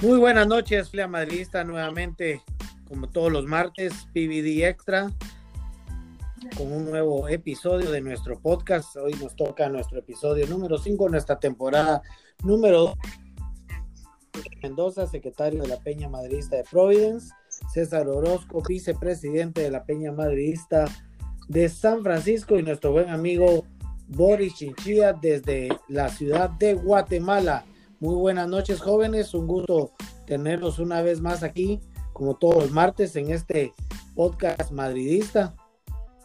Muy buenas noches, Flea Madridista, nuevamente, como todos los martes, PVD Extra, con un nuevo episodio de nuestro podcast. Hoy nos toca nuestro episodio número 5, nuestra temporada número Mendoza, secretario de la Peña Madridista de Providence, César Orozco, vicepresidente de la Peña Madridista de San Francisco y nuestro buen amigo Boris Chinchilla desde la ciudad de Guatemala. Muy buenas noches, jóvenes. Un gusto tenerlos una vez más aquí, como todos los martes, en este podcast madridista.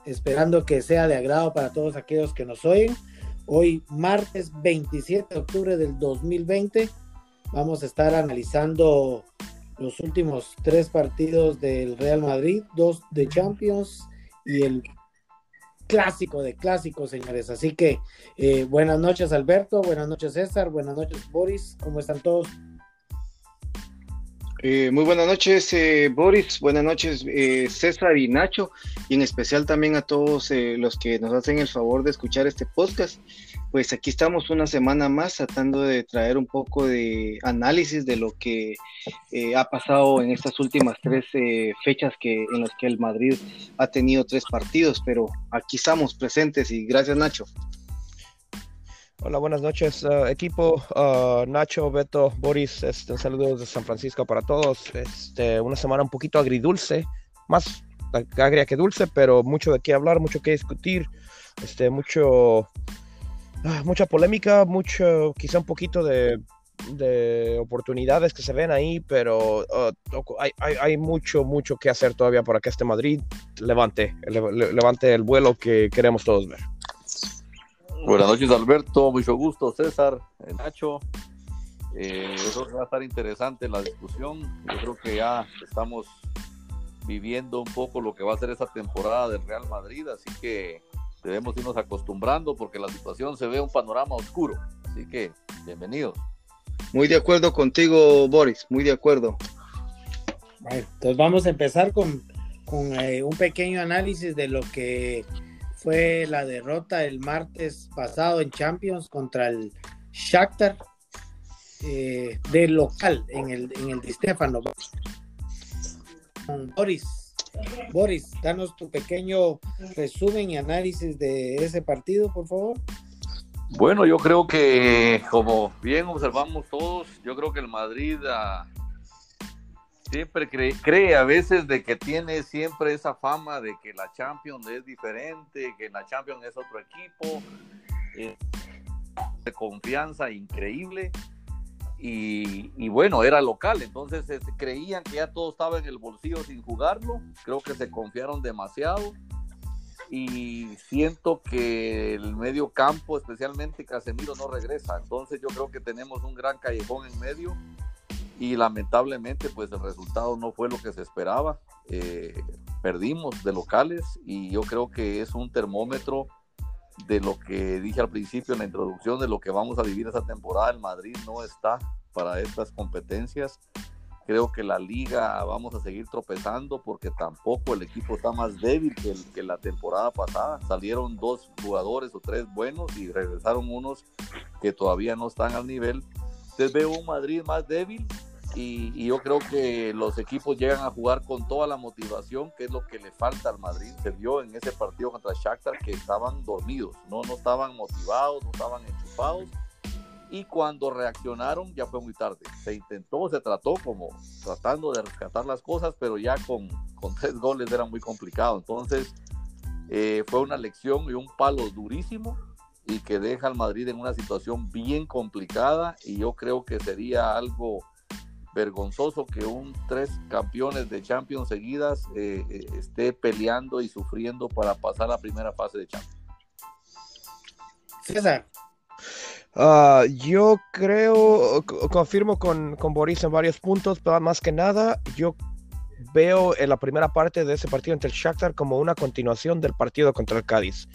Esperando que sea de agrado para todos aquellos que nos oyen. Hoy, martes 27 de octubre del 2020, vamos a estar analizando los últimos tres partidos del Real Madrid, dos de Champions y el clásico de clásicos, señores. Así que eh, buenas noches, Alberto. Buenas noches, César. Buenas noches, Boris. ¿Cómo están todos? Eh, muy buenas noches, eh, Boris. Buenas noches, César y Nacho. Y en especial también a todos los que nos hacen el favor de escuchar este podcast pues aquí estamos una semana más tratando de traer un poco de análisis de lo que eh, ha pasado en estas últimas tres eh, fechas que, en las que el Madrid ha tenido tres partidos, pero aquí estamos presentes y gracias Nacho. Hola, buenas noches uh, equipo, uh, Nacho, Beto, Boris, este, saludos de San Francisco para todos. Este, una semana un poquito agridulce, más agria que dulce, pero mucho de qué hablar, mucho que discutir, este, mucho mucha polémica, mucho, quizá un poquito de, oportunidades que se ven ahí, pero ah, hay, mucho, mucho que hacer todavía para que este Madrid levante, levante el vuelo que queremos todos ver. Buenas noches, Alberto. Mucho gusto, César, Nacho. Eh, va a estar interesante la discusión. Yo creo que ya estamos viviendo un poco lo que va a ser esa temporada del Real Madrid, así que debemos irnos acostumbrando porque la situación se ve un panorama oscuro. Así que, bienvenidos. Muy de acuerdo contigo, Boris, muy de acuerdo. entonces vamos a empezar con, eh, un pequeño análisis de lo que fue la derrota el martes pasado en Champions contra el Shakhtar eh, de local en el, en el Di Stefano. Boris, Boris, danos tu pequeño resumen y análisis de ese partido, por favor. Bueno, yo creo que, como bien observamos todos, yo creo que el Madrid ah, siempre cree, a veces de que tiene siempre esa fama de que la Champions es diferente, que la Champions es otro equipo, de confianza increíble y, bueno, era local, entonces este, creían que ya todo estaba en el bolsillo sin jugarlo, creo que se confiaron demasiado y siento que el medio campo, especialmente Casemiro, no regresa, entonces yo creo que tenemos un gran callejón en medio y lamentablemente pues el resultado no fue lo que se esperaba, eh, perdimos de locales y yo creo que es un termómetro de lo que dije al principio en la introducción, de lo que vamos a vivir esta temporada. El Madrid no está para estas competencias. Creo que la liga vamos a seguir tropezando porque tampoco el equipo está más débil que, que la temporada pasada. Salieron dos jugadores o tres buenos y regresaron unos que todavía no están al nivel. Entonces veo un Madrid más débil y, yo creo que los equipos llegan a jugar con toda la motivación, que es lo que le falta al Madrid. Se vio en ese partido contra Shakhtar que estaban dormidos, no, no estaban motivados, no estaban enchufados. Y cuando reaccionaron ya fue muy tarde. Se intentó, se trató como tratando de rescatar las cosas, pero ya con, con tres goles era muy complicado. Entonces eh, fue una lección y un palo durísimo y que deja al Madrid en una situación bien complicada y yo creo que sería algo vergonzoso que un tres campeones de Champions seguidas eh, eh, esté peleando y sufriendo para pasar la primera fase de Champions. César. Ah, yo creo, confirmo con, con, Boris en varios puntos, pero más que nada, yo veo en la primera parte de ese partido entre el Shakhtar como una continuación del partido contra el Cádiz.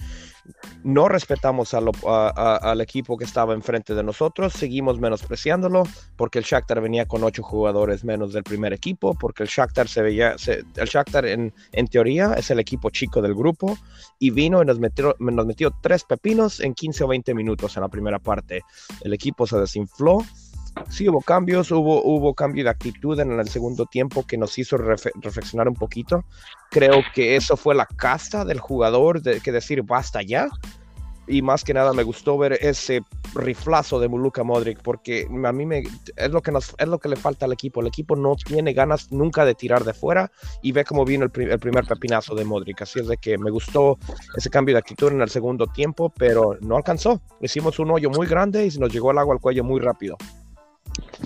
No respetamos al equipo que estaba enfrente de nosotros, seguimos menospreciándolo porque el Shakhtar venía con ocho jugadores menos del primer equipo, porque el Shakhtar se veía, el Shakhtar en, en, teoría es el equipo chico del grupo y vino y nos metió, nos metió tres pepinos en 15 o 20 minutos en la primera parte. El equipo se desinfló sí hubo cambios, hubo, hubo cambio de actitud en el segundo tiempo que nos hizo reflexionar un poquito. Creo que eso fue la casta del jugador de que decir basta ya. Y más que nada me gustó ver ese riflazo de Muluka Modric porque a mí me, es, lo que nos, es lo que le falta al equipo. El equipo no tiene ganas nunca de tirar de fuera y ve cómo vino el, el primer pepinazo de Modric. Así es de que me gustó ese cambio de actitud en el segundo tiempo, pero no alcanzó. Hicimos un hoyo muy grande y nos llegó el agua al cuello muy rápido.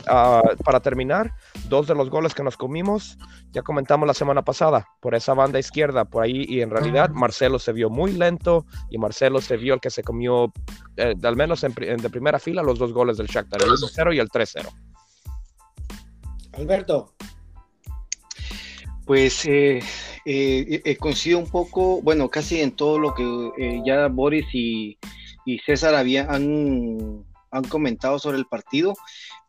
Ah, para terminar, dos de los goles que nos comimos, ya comentamos la semana pasada, por esa banda izquierda, por ahí, y en realidad Marcelo se vio muy lento y Marcelo se vio el que se comió, eh, al menos en, de primera fila, los dos goles del Shakhtar, el 1-0 y el 3-0. Alberto. Pues eh, eh, coincido un poco, bueno, casi en todo lo que ya Boris y, y César habían han comentado sobre el partido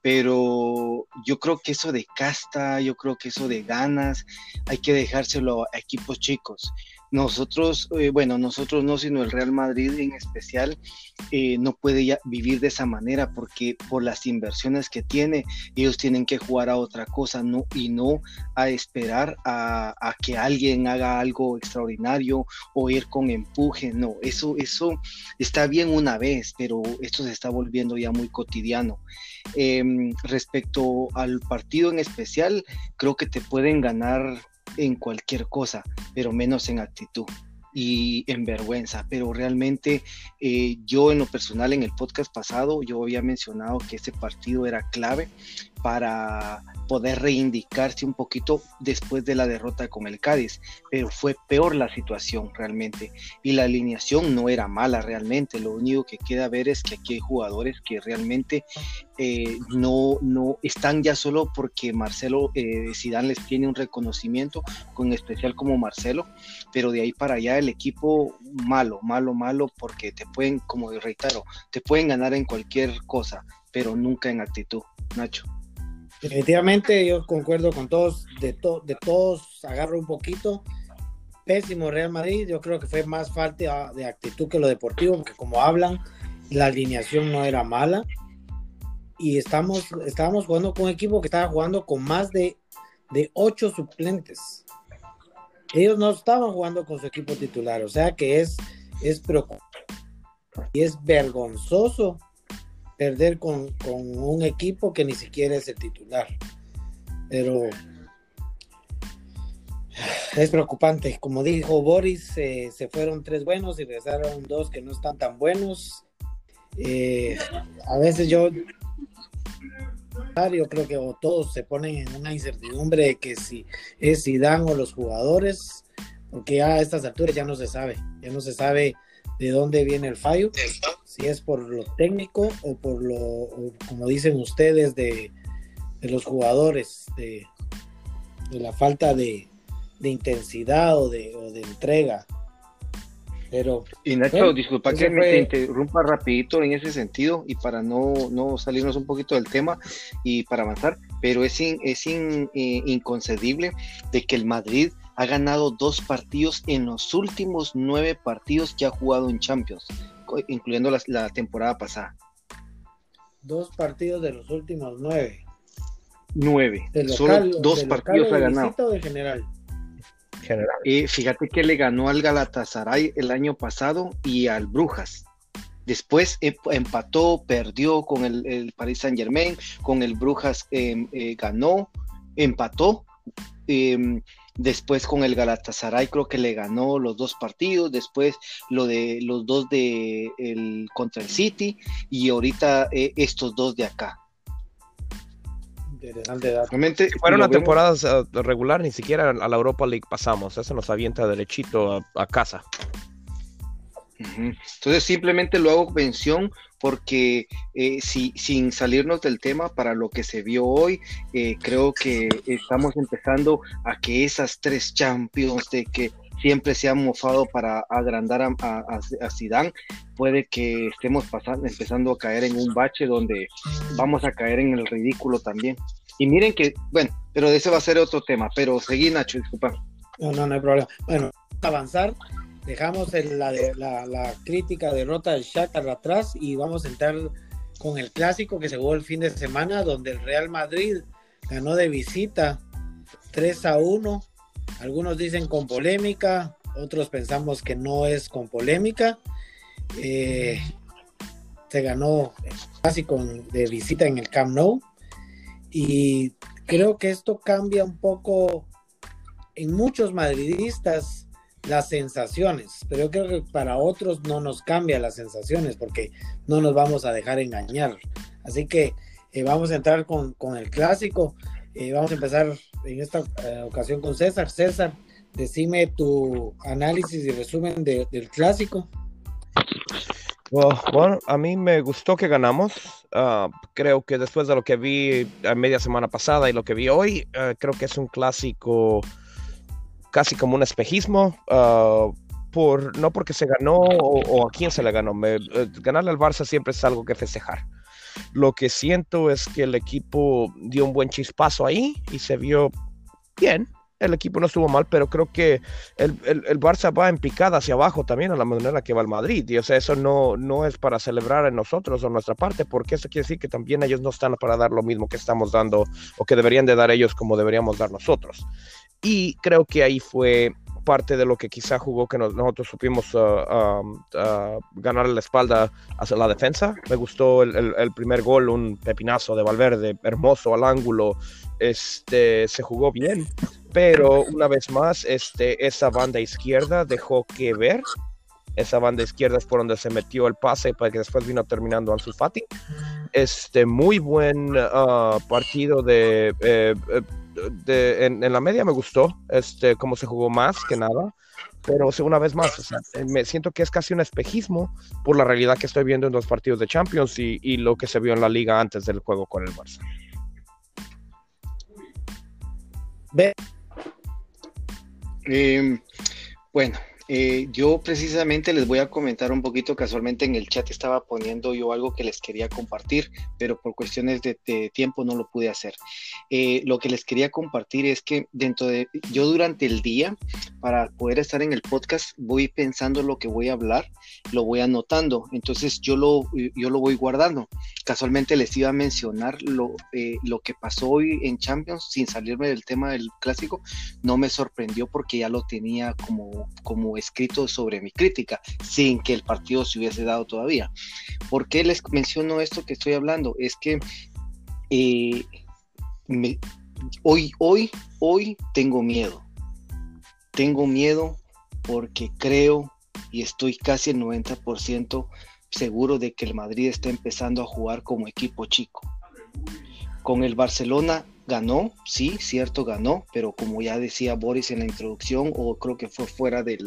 pero yo creo que eso de casta, yo creo que eso de ganas, hay que dejárselo a equipos chicos. Nosotros, eh, bueno, nosotros no, sino el Real Madrid en especial, eh, no puede ya vivir de esa manera porque por las inversiones que tiene, ellos tienen que jugar a otra cosa no, y no a esperar a, que alguien haga algo extraordinario o ir con empuje. No, eso, eso está bien una vez, pero esto se está volviendo ya muy cotidiano. Em, respecto al partido en especial, creo que te pueden ganar en cualquier cosa, pero menos en actitud y en vergüenza, pero realmente eh, yo en lo personal en el podcast pasado yo había mencionado que ese partido era clave para poder reivindicarse un poquito después de la derrota con el Cádiz, pero fue peor la situación realmente y la alineación no era mala realmente, lo único que queda ver es que aquí hay jugadores que realmente eh, no, no están ya solo porque Marcelo eh, les tiene un reconocimiento, con especial como Marcelo, pero de ahí para allá el equipo malo, malo, malo, porque te pueden, como reitero, te pueden ganar en cualquier cosa, pero nunca en actitud, Nacho. Definitivamente yo concuerdo con todos, de, de todos agarro un poquito. Pésimo Real Madrid, yo creo que fue más falta de actitud que lo deportivo, porque como hablan, la alineación no era mala. Y estamos, estábamos jugando con un equipo que estaba jugando con más de, de ocho suplentes. Ellos no estaban jugando con su equipo titular, o sea que es, es preocupante y es vergonzoso perder con, un equipo que ni siquiera es el titular. Pero es preocupante. Como dijo Boris, se fueron tres buenos y regresaron dos que no están tan buenos. Eh, a veces yo, yo creo que todos se ponen en una incertidumbre de que si es dan o los jugadores, porque ya a estas alturas ya no se sabe, ya no se sabe de dónde viene el fallo si es por lo técnico o por lo, como dicen ustedes, de, los jugadores, de, la falta de, intensidad o de, entrega. Pero, y Nacho, disculpa que me interrumpa rapidito en ese sentido y para no, no salirnos un poquito del tema y para avanzar, pero es, es eh, inconcebible de que el Madrid ha ganado dos partidos en los últimos nueve partidos que ha jugado en Champions incluyendo la, temporada pasada. Dos partidos de los últimos nueve. Nueve. Solo dos partidos ha ganado. De general? General. Y fíjate que le ganó al Galatasaray el año pasado y al Brujas. Después eh, empató, perdió con el, Paris Saint Germain, con el Brujas em, eh, ganó, empató. Después con el Galatasaray creo que le ganó los dos partidos, después lo de los dos de el contra el City y ahorita eh, estos dos de acá. Realmente, si fuera una temporada eh, regular, ni siquiera a la Europa League pasamos. Eso nos avienta derechito a, casa. Entonces simplemente lo hago mención porque eh, si, sin salirnos del tema, para lo que se vio hoy, eh, creo que estamos empezando a que esas tres champions de que siempre se han mofado para agrandar a, a, Zidane, puede que estemos pasando, empezando a caer en un bache donde vamos a caer en el ridículo también. Y miren que, bueno, pero ese va a ser otro tema, pero seguí Nacho, disculpa. No, no, no hay problema. Bueno, avanzar, dejamos la, crítica derrota del Shakhtar atrás y vamos a entrar con el clásico que se jugó el fin de semana, donde el Real Madrid ganó de visita 3 a 1. Algunos dicen con polémica, otros pensamos que no es con polémica. Eh, se ganó casi con de visita en el Camp Nou y creo que esto cambia un poco en muchos madridistas las sensaciones, pero yo creo que para otros no nos cambia las sensaciones porque no nos vamos a dejar engañar. Así que eh, vamos a entrar con, el clásico. Eh, vamos a empezar en esta eh, ocasión con César. César, decime tu análisis y resumen del clásico. bueno, a mí me gustó que ganamos. Ah, creo que después de lo que vi a media semana pasada y lo que vi hoy, creo que es un clásico casi como un espejismo, ah, por, no porque se ganó o, a quién se le ganó. Me, eh, ganarle al Barça siempre es algo que festejar. Lo que siento es que el equipo dio un buen chispazo ahí y se vio bien. El equipo no estuvo mal, pero creo que el, el, Barça va en picada hacia abajo también a la manera que va el Madrid. Y o sea, eso no, no es para celebrar en nosotros o nuestra parte, porque eso quiere decir que también ellos no están para dar lo mismo que estamos dando o que deberían de dar ellos como deberíamos dar nosotros. Y creo que ahí fue parte de lo que quizá jugó que nosotros supimos uh, um, uh, ganar la espalda hacia la defensa. Me gustó el, primer gol, un pepinazo de Valverde, hermoso al ángulo. Este, se jugó bien, pero una vez más, este, esa banda izquierda dejó que ver. Esa banda izquierda es por donde se metió el pase para que después vino terminando Ansu Fati. Este, muy buen uh, partido de... Eh, eh, en, la media me gustó, este, cómo se jugó más que nada, pero una vez más, eh, me siento que es casi un espejismo por la realidad que estoy viendo en los partidos de Champions y, lo que se vio en la liga antes del juego con el Barça. Em, bueno, eh, yo precisamente les voy a comentar un poquito, casualmente en el chat estaba poniendo yo algo que les quería compartir, pero por cuestiones de, tiempo no lo pude hacer. Eh, lo que les quería compartir es que dentro de, yo durante el día, para poder estar en el podcast, voy pensando lo que voy a hablar, lo voy anotando, entonces yo lo, yo lo voy guardando. Casualmente les iba a mencionar lo, eh, lo que pasó hoy en Champions, sin salirme del tema del clásico, no me sorprendió porque ya lo tenía como, como escrito sobre mi crítica, sin que el partido se hubiese dado todavía. ¿Por qué les menciono esto que estoy hablando? Es que eh, hoy, hoy, hoy tengo miedo. Tengo miedo porque creo y estoy casi el 90% seguro de que el Madrid está empezando a jugar como equipo chico. Con el Barcelona ganó, sí, cierto, ganó, pero como ya decía Boris en la introducción, o creo que fue fuera de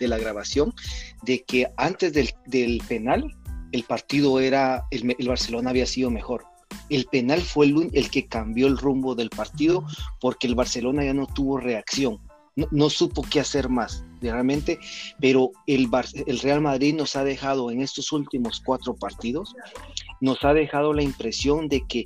la grabación, de que antes del, penal, el partido era, el, Barcelona había sido mejor. El penal fue el, el, que cambió el rumbo del partido porque el Barcelona ya no tuvo reacción, no, no supo qué hacer más realmente, pero el, el Real Madrid nos ha dejado en estos últimos cuatro partidos nos ha dejado la impresión de que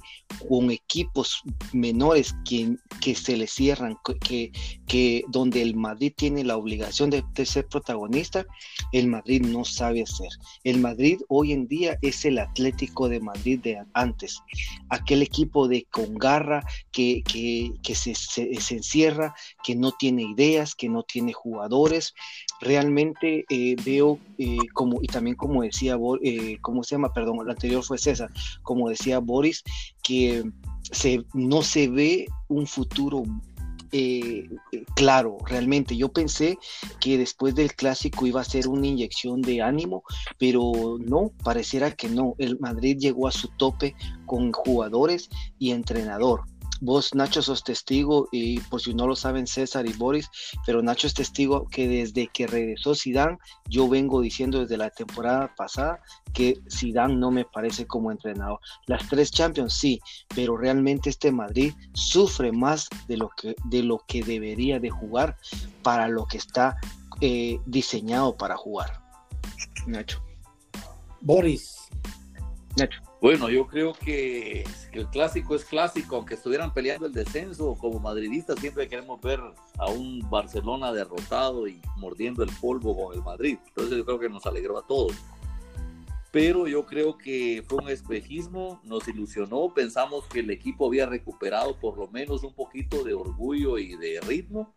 con equipos menores que, que se le cierran, que, que donde el Madrid tiene la obligación de, ser protagonista, el Madrid no sabe hacer. El Madrid hoy en día es el Atlético de Madrid de antes, aquel equipo de con garra que, que, se, se encierra, que no tiene ideas, que no tiene jugadores, realmente eh, veo eh, como, y también como decía, eh, ¿cómo se llama? Perdón, el anterior fue César, como decía Boris, que se, no se ve un futuro claro, realmente. Yo pensé que después del clásico iba a ser una inyección de ánimo, pero no, pareciera que no. El Madrid llegó a su tope con jugadores y entrenador vos Nacho sos testigo y por si no lo saben César y Boris, pero Nacho es testigo que desde que regresó Zidane, yo vengo diciendo desde la temporada pasada que Zidane no me parece como entrenador. Las tres Champions sí, pero realmente este Madrid sufre más de lo que, de lo que debería de jugar para lo que está eh, diseñado para jugar. Nacho. Boris. Nacho. Bueno, yo creo que el clásico es clásico, aunque estuvieran peleando el descenso, como madridistas siempre queremos ver a un Barcelona derrotado y mordiendo el polvo con el Madrid. Entonces yo creo que nos alegró a todos. Pero yo creo que fue un espejismo, nos ilusionó, pensamos que el equipo había recuperado por lo menos un poquito de orgullo y de ritmo.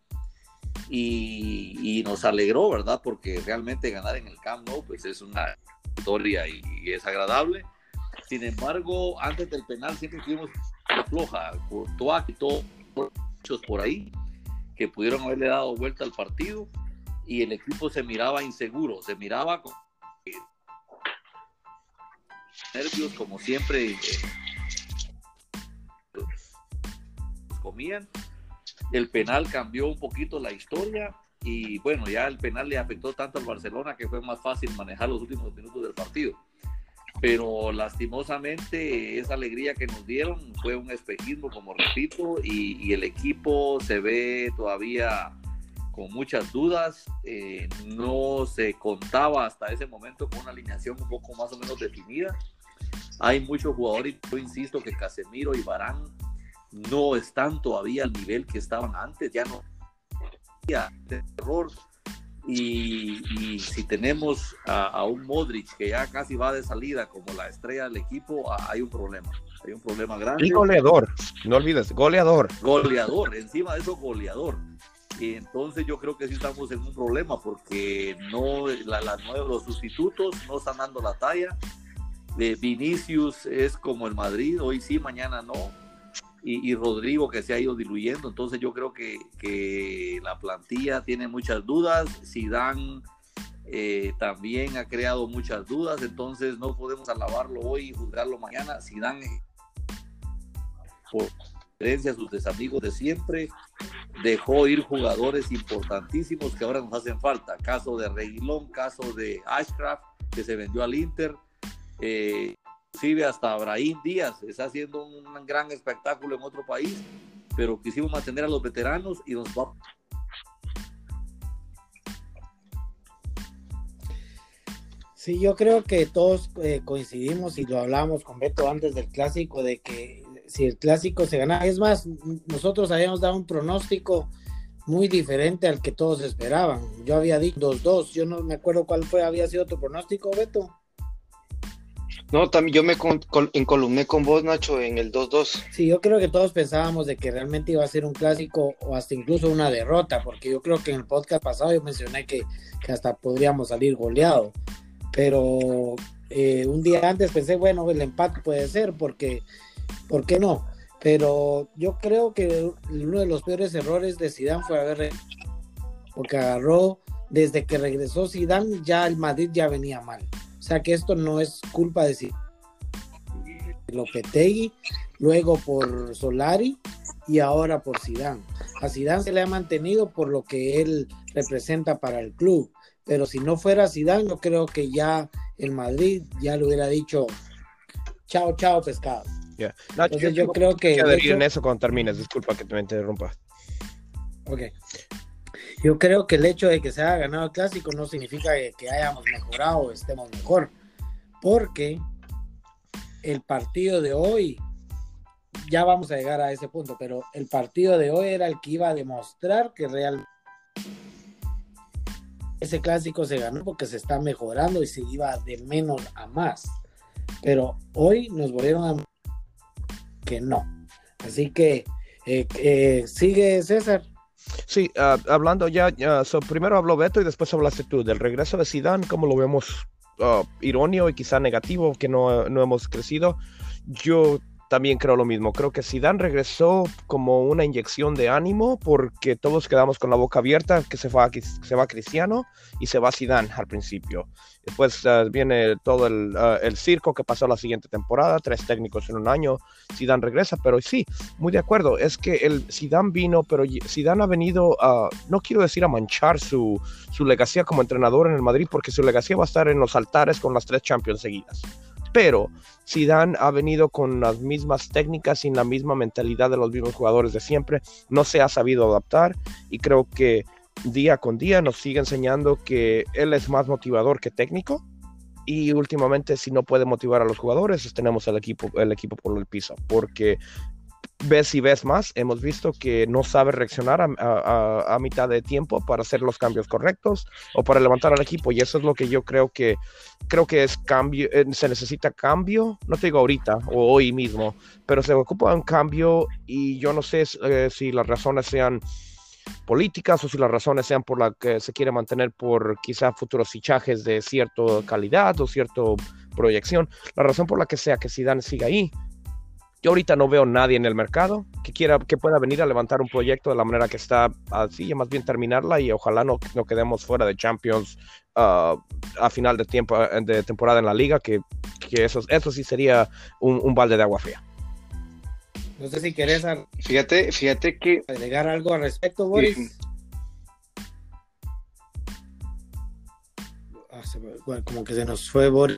Y, nos alegró, ¿verdad? Porque realmente ganar en el Camp Nou pues es una historia y es agradable sin embargo, antes del penal siempre tuvimos floja, Courtois todos muchos por ahí que pudieron haberle dado vuelta al partido y el equipo se miraba inseguro, se miraba con nervios como siempre eh, comían. El penal cambió un poquito la historia y bueno, ya el penal le afectó tanto al Barcelona que fue más fácil manejar los últimos minutos del partido pero lastimosamente esa alegría que nos dieron fue un espejismo, como repito, y, el equipo se ve todavía con muchas dudas. Eh, no se contaba hasta ese momento con una alineación un poco más o menos definida. Hay muchos jugadores, yo insisto que Casemiro y Barán no están todavía al nivel que estaban antes, ya no error y, si tenemos a, un Modric que ya casi va de salida como la estrella del equipo, ah, hay un problema. Hay un problema grande. Y goleador, no olvides, goleador. Goleador, encima de eso, goleador. Y entonces yo creo que sí estamos en un problema porque no la, los sustitutos no están dando la talla. De Vinicius es como el Madrid, hoy sí, mañana no y, Rodrigo que se ha ido diluyendo. Entonces yo creo que, que la plantilla tiene muchas dudas. Zidane eh, también ha creado muchas dudas. Entonces no podemos alabarlo hoy y juzgarlo mañana. Zidane por diferencia a sus desamigos de siempre dejó ir jugadores importantísimos que ahora nos hacen falta. Caso de Reguilón, caso de Ashcraft que se vendió al Inter. Eh, inclusive hasta Abraham Díaz está haciendo un gran espectáculo en otro país, pero quisimos mantener a los veteranos y nos va Sí, yo creo que todos eh, coincidimos y lo hablamos con Beto antes del clásico, de que si el clásico se gana, es más, nosotros habíamos dado un pronóstico muy diferente al que todos esperaban. Yo había dicho 2-2, yo no me acuerdo cuál fue, había sido tu pronóstico, Beto. No, también yo me encolumné con vos, Nacho, en el 2-2. Sí, yo creo que todos pensábamos de que realmente iba a ser un clásico o hasta incluso una derrota, porque yo creo que en el podcast pasado yo mencioné que, hasta podríamos salir goleado. Pero eh, un día antes pensé, bueno, el empate puede ser, porque, ¿por qué no? Pero yo creo que uno de los peores errores de Zidane fue haber porque agarró desde que regresó Zidane ya el Madrid ya venía mal sea que esto no es culpa de Lopetegui, luego por Solari y ahora por Zidane. A Zidane se le ha mantenido por lo que él representa para el club, pero si no fuera Zidane, yo creo que ya el Madrid ya le hubiera dicho chao, chao, pescado. Entonces yo, creo que... en eso cuando termines, disculpa que te interrumpa. Ok. Yo creo que el hecho de que se haya ganado el clásico no significa que, hayamos mejorado o estemos mejor, porque el partido de hoy, ya vamos a llegar a ese punto, pero el partido de hoy era el que iba a demostrar que realmente ese clásico se ganó porque se está mejorando y se iba de menos a más. Pero hoy nos volvieron a que no. Así que eh, eh, sigue César. Sí, ah, hablando ya, primero habló Beto y después hablaste tú del regreso de Zidane, cómo lo vemos uh, irónico y quizá negativo, que no, no, hemos crecido. Yo también creo lo mismo. Creo que Zidane regresó como una inyección de ánimo porque todos quedamos con la boca abierta que se va, se va Cristiano y se va Zidane al principio. Después uh, viene todo el, uh, el, circo que pasó la siguiente temporada, tres técnicos en un año, Zidane regresa, pero sí, muy de acuerdo, es que el Zidane vino, pero Zidane ha venido no quiero decir a manchar su, su legacía como entrenador en el Madrid, porque su legacía va a estar en los altares con las tres Champions seguidas pero Zidane ha venido con las mismas técnicas y la misma mentalidad de los mismos jugadores de siempre, no se ha sabido adaptar y creo que día con día nos sigue enseñando que él es más motivador que técnico y últimamente si no puede motivar a los jugadores tenemos el equipo el equipo por el piso porque ves y ves más, hemos visto que no sabe reaccionar a, mitad de tiempo para hacer los cambios correctos o para levantar al equipo. Y eso es lo que yo creo que creo que es cambio, eh, se necesita cambio, no te digo ahorita o hoy mismo, pero se ocupa un cambio y yo no sé eh, si las razones sean políticas o si las razones sean por las que se quiere mantener por quizá futuros fichajes de cierta calidad o cierta proyección. La razón por la que sea que Zidane siga ahí yo ahorita no veo nadie en el mercado que quiera que pueda venir a levantar un proyecto de la manera que está así, más bien terminarla y ojalá no, no quedemos fuera de Champions uh, a final de tiempo de temporada en la liga, que, que eso, eso sí sería un, un, balde de agua fría. No sé si querés fíjate, fíjate que agregar algo al respecto, Boris. Ah, bueno, como que se nos fue Boris.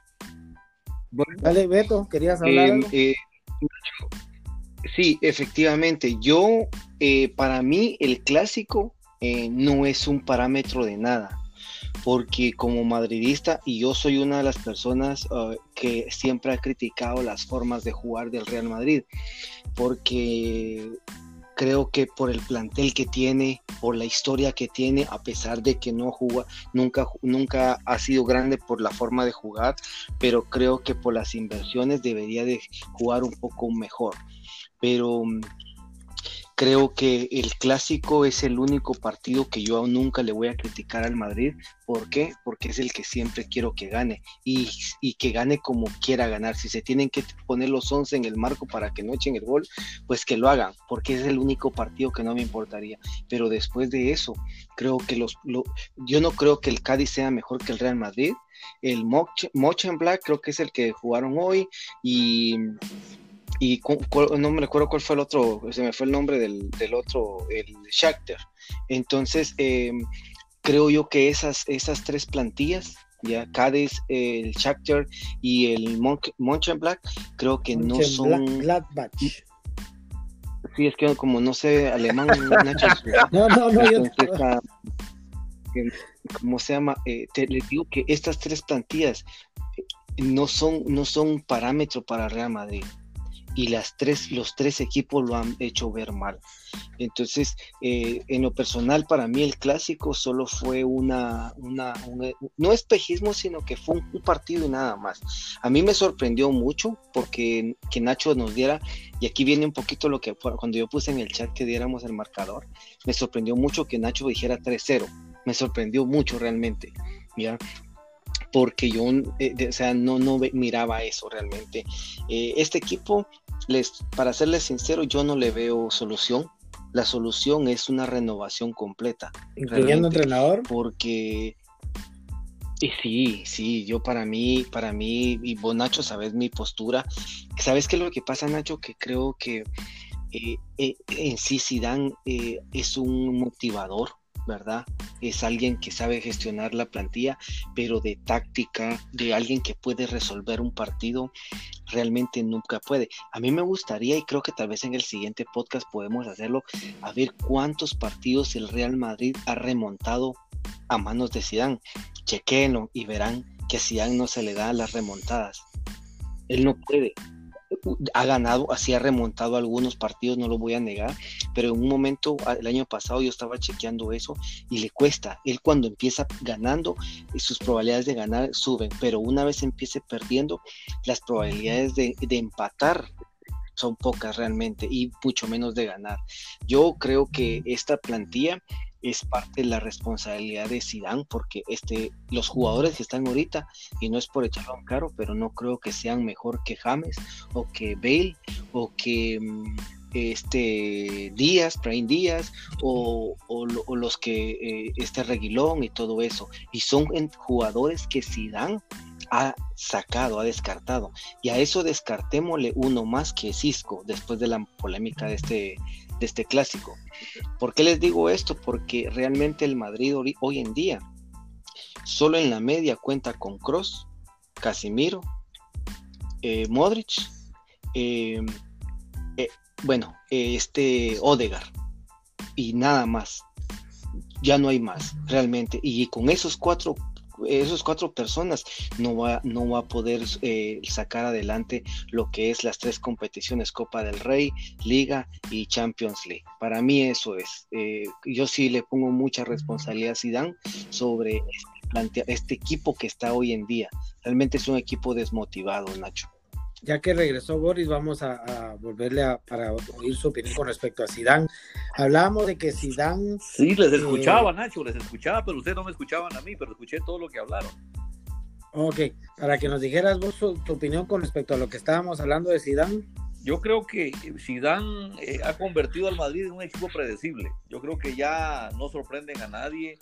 Dale, Beto, querías hablar. Eh, eh, Sí, efectivamente. Yo, eh, para mí, el clásico eh, no es un parámetro de nada, porque como madridista, y yo soy una de las personas uh, que siempre ha criticado las formas de jugar del Real Madrid, porque creo que por el plantel que tiene, por la historia que tiene, a pesar de que no juega, nunca, nunca ha sido grande por la forma de jugar, pero creo que por las inversiones debería de jugar un poco mejor. Pero mm, creo que el clásico es el único partido que yo nunca le voy a criticar al Madrid. ¿Por qué? Porque es el que siempre quiero que gane y, que gane como quiera ganar. Si se tienen que poner los 11 en el marco para que no echen el gol, pues que lo hagan, porque es el único partido que no me importaría. Pero después de eso, creo que los, yo no creo que el Cádiz sea mejor que el Real Madrid. El Mochen Black creo que es el que jugaron hoy y y no me recuerdo cuál fue el otro, se me fue el nombre del, otro, el Shakhtar. Entonces, em, creo yo que esas, esas tres plantillas, ya Cádiz, el Shakhtar y el Mon Black, creo que no son... Sí, es que como no sé alemán, no, no, no, yo... Ah, ¿Cómo se llama? Eh, te, le digo que estas tres plantillas eh, no son, no son parámetro para Real Madrid y las tres, los tres equipos lo han hecho ver mal. Entonces, eh, en lo personal, para mí el clásico solo fue una, una no espejismo, sino que fue un, partido y nada más. A mí me sorprendió mucho porque que Nacho nos diera, y aquí viene un poquito lo que cuando yo puse en el chat que diéramos el marcador, me sorprendió mucho que Nacho dijera 3-0. Me sorprendió mucho realmente. ¿ya? porque yo eh, o sea, no, no miraba eso realmente. Eh, este equipo, les, para serles sincero, yo no le veo solución. La solución es una renovación completa. ¿Incluyendo entrenador? Porque y sí, sí, yo para mí, para mí, y vos Nacho, sabes mi postura. ¿Sabes qué es lo que pasa, Nacho? Que creo que eh, en sí Zidane es un motivador, ¿verdad? Es alguien que sabe gestionar la plantilla, pero de táctica, de alguien que puede resolver un partido, realmente nunca puede. A mí me gustaría, y creo que tal vez en el siguiente podcast podemos hacerlo, a ver cuántos partidos el Real Madrid ha remontado a manos de Zidane. Chequenlo y verán que a Zidane no se le da las remontadas. Él no puede, ha ganado, así ha remontado algunos partidos, no lo voy a negar, pero en un momento, el año pasado yo estaba chequeando eso y le cuesta. Él cuando empieza ganando, sus probabilidades de ganar suben, pero una vez empiece perdiendo, las probabilidades de, de empatar son pocas realmente y mucho menos de ganar. Yo creo que esta plantilla es parte de la responsabilidad de Zidane porque este los jugadores están ahorita y no es por echarlo en caro pero no creo que sean mejor que James o que Bale o que mm, este Díaz, Brain Díaz, o, los que eh, este Reguilón y todo eso. Y son jugadores que Zidane ha sacado, ha descartado. Y a eso descartémosle uno más que Cisco, después de la polémica de este, de este clásico. ¿Por qué les digo esto? Porque realmente el Madrid hoy en día, solo en la media cuenta con Cross, Casimiro, eh, Modric, eh, eh, bueno, este Odegar y nada más. Ya no hay más, realmente. Y con esos cuatro esos cuatro personas no va, no va a poder eh, sacar adelante lo que es las tres competiciones, Copa del Rey, Liga y Champions League. Para mí eso es. Eh, yo sí le pongo mucha responsabilidad a Zidane sobre este, este equipo que está hoy en día. Realmente es un equipo desmotivado, Nacho ya que regresó Boris, vamos a, volverle a, para oír su opinión con respecto a Zidane. Hablábamos de que Zidane... Sí, les escuchaba, eh, Nacho, les escuchaba, pero ustedes no me escuchaban a mí, pero escuché todo lo que hablaron. Ok, para que nos dijeras vos tu, opinión con respecto a lo que estábamos hablando de Zidane. Yo creo que Zidane eh, ha convertido al Madrid en un equipo predecible. Yo creo que ya no sorprenden a nadie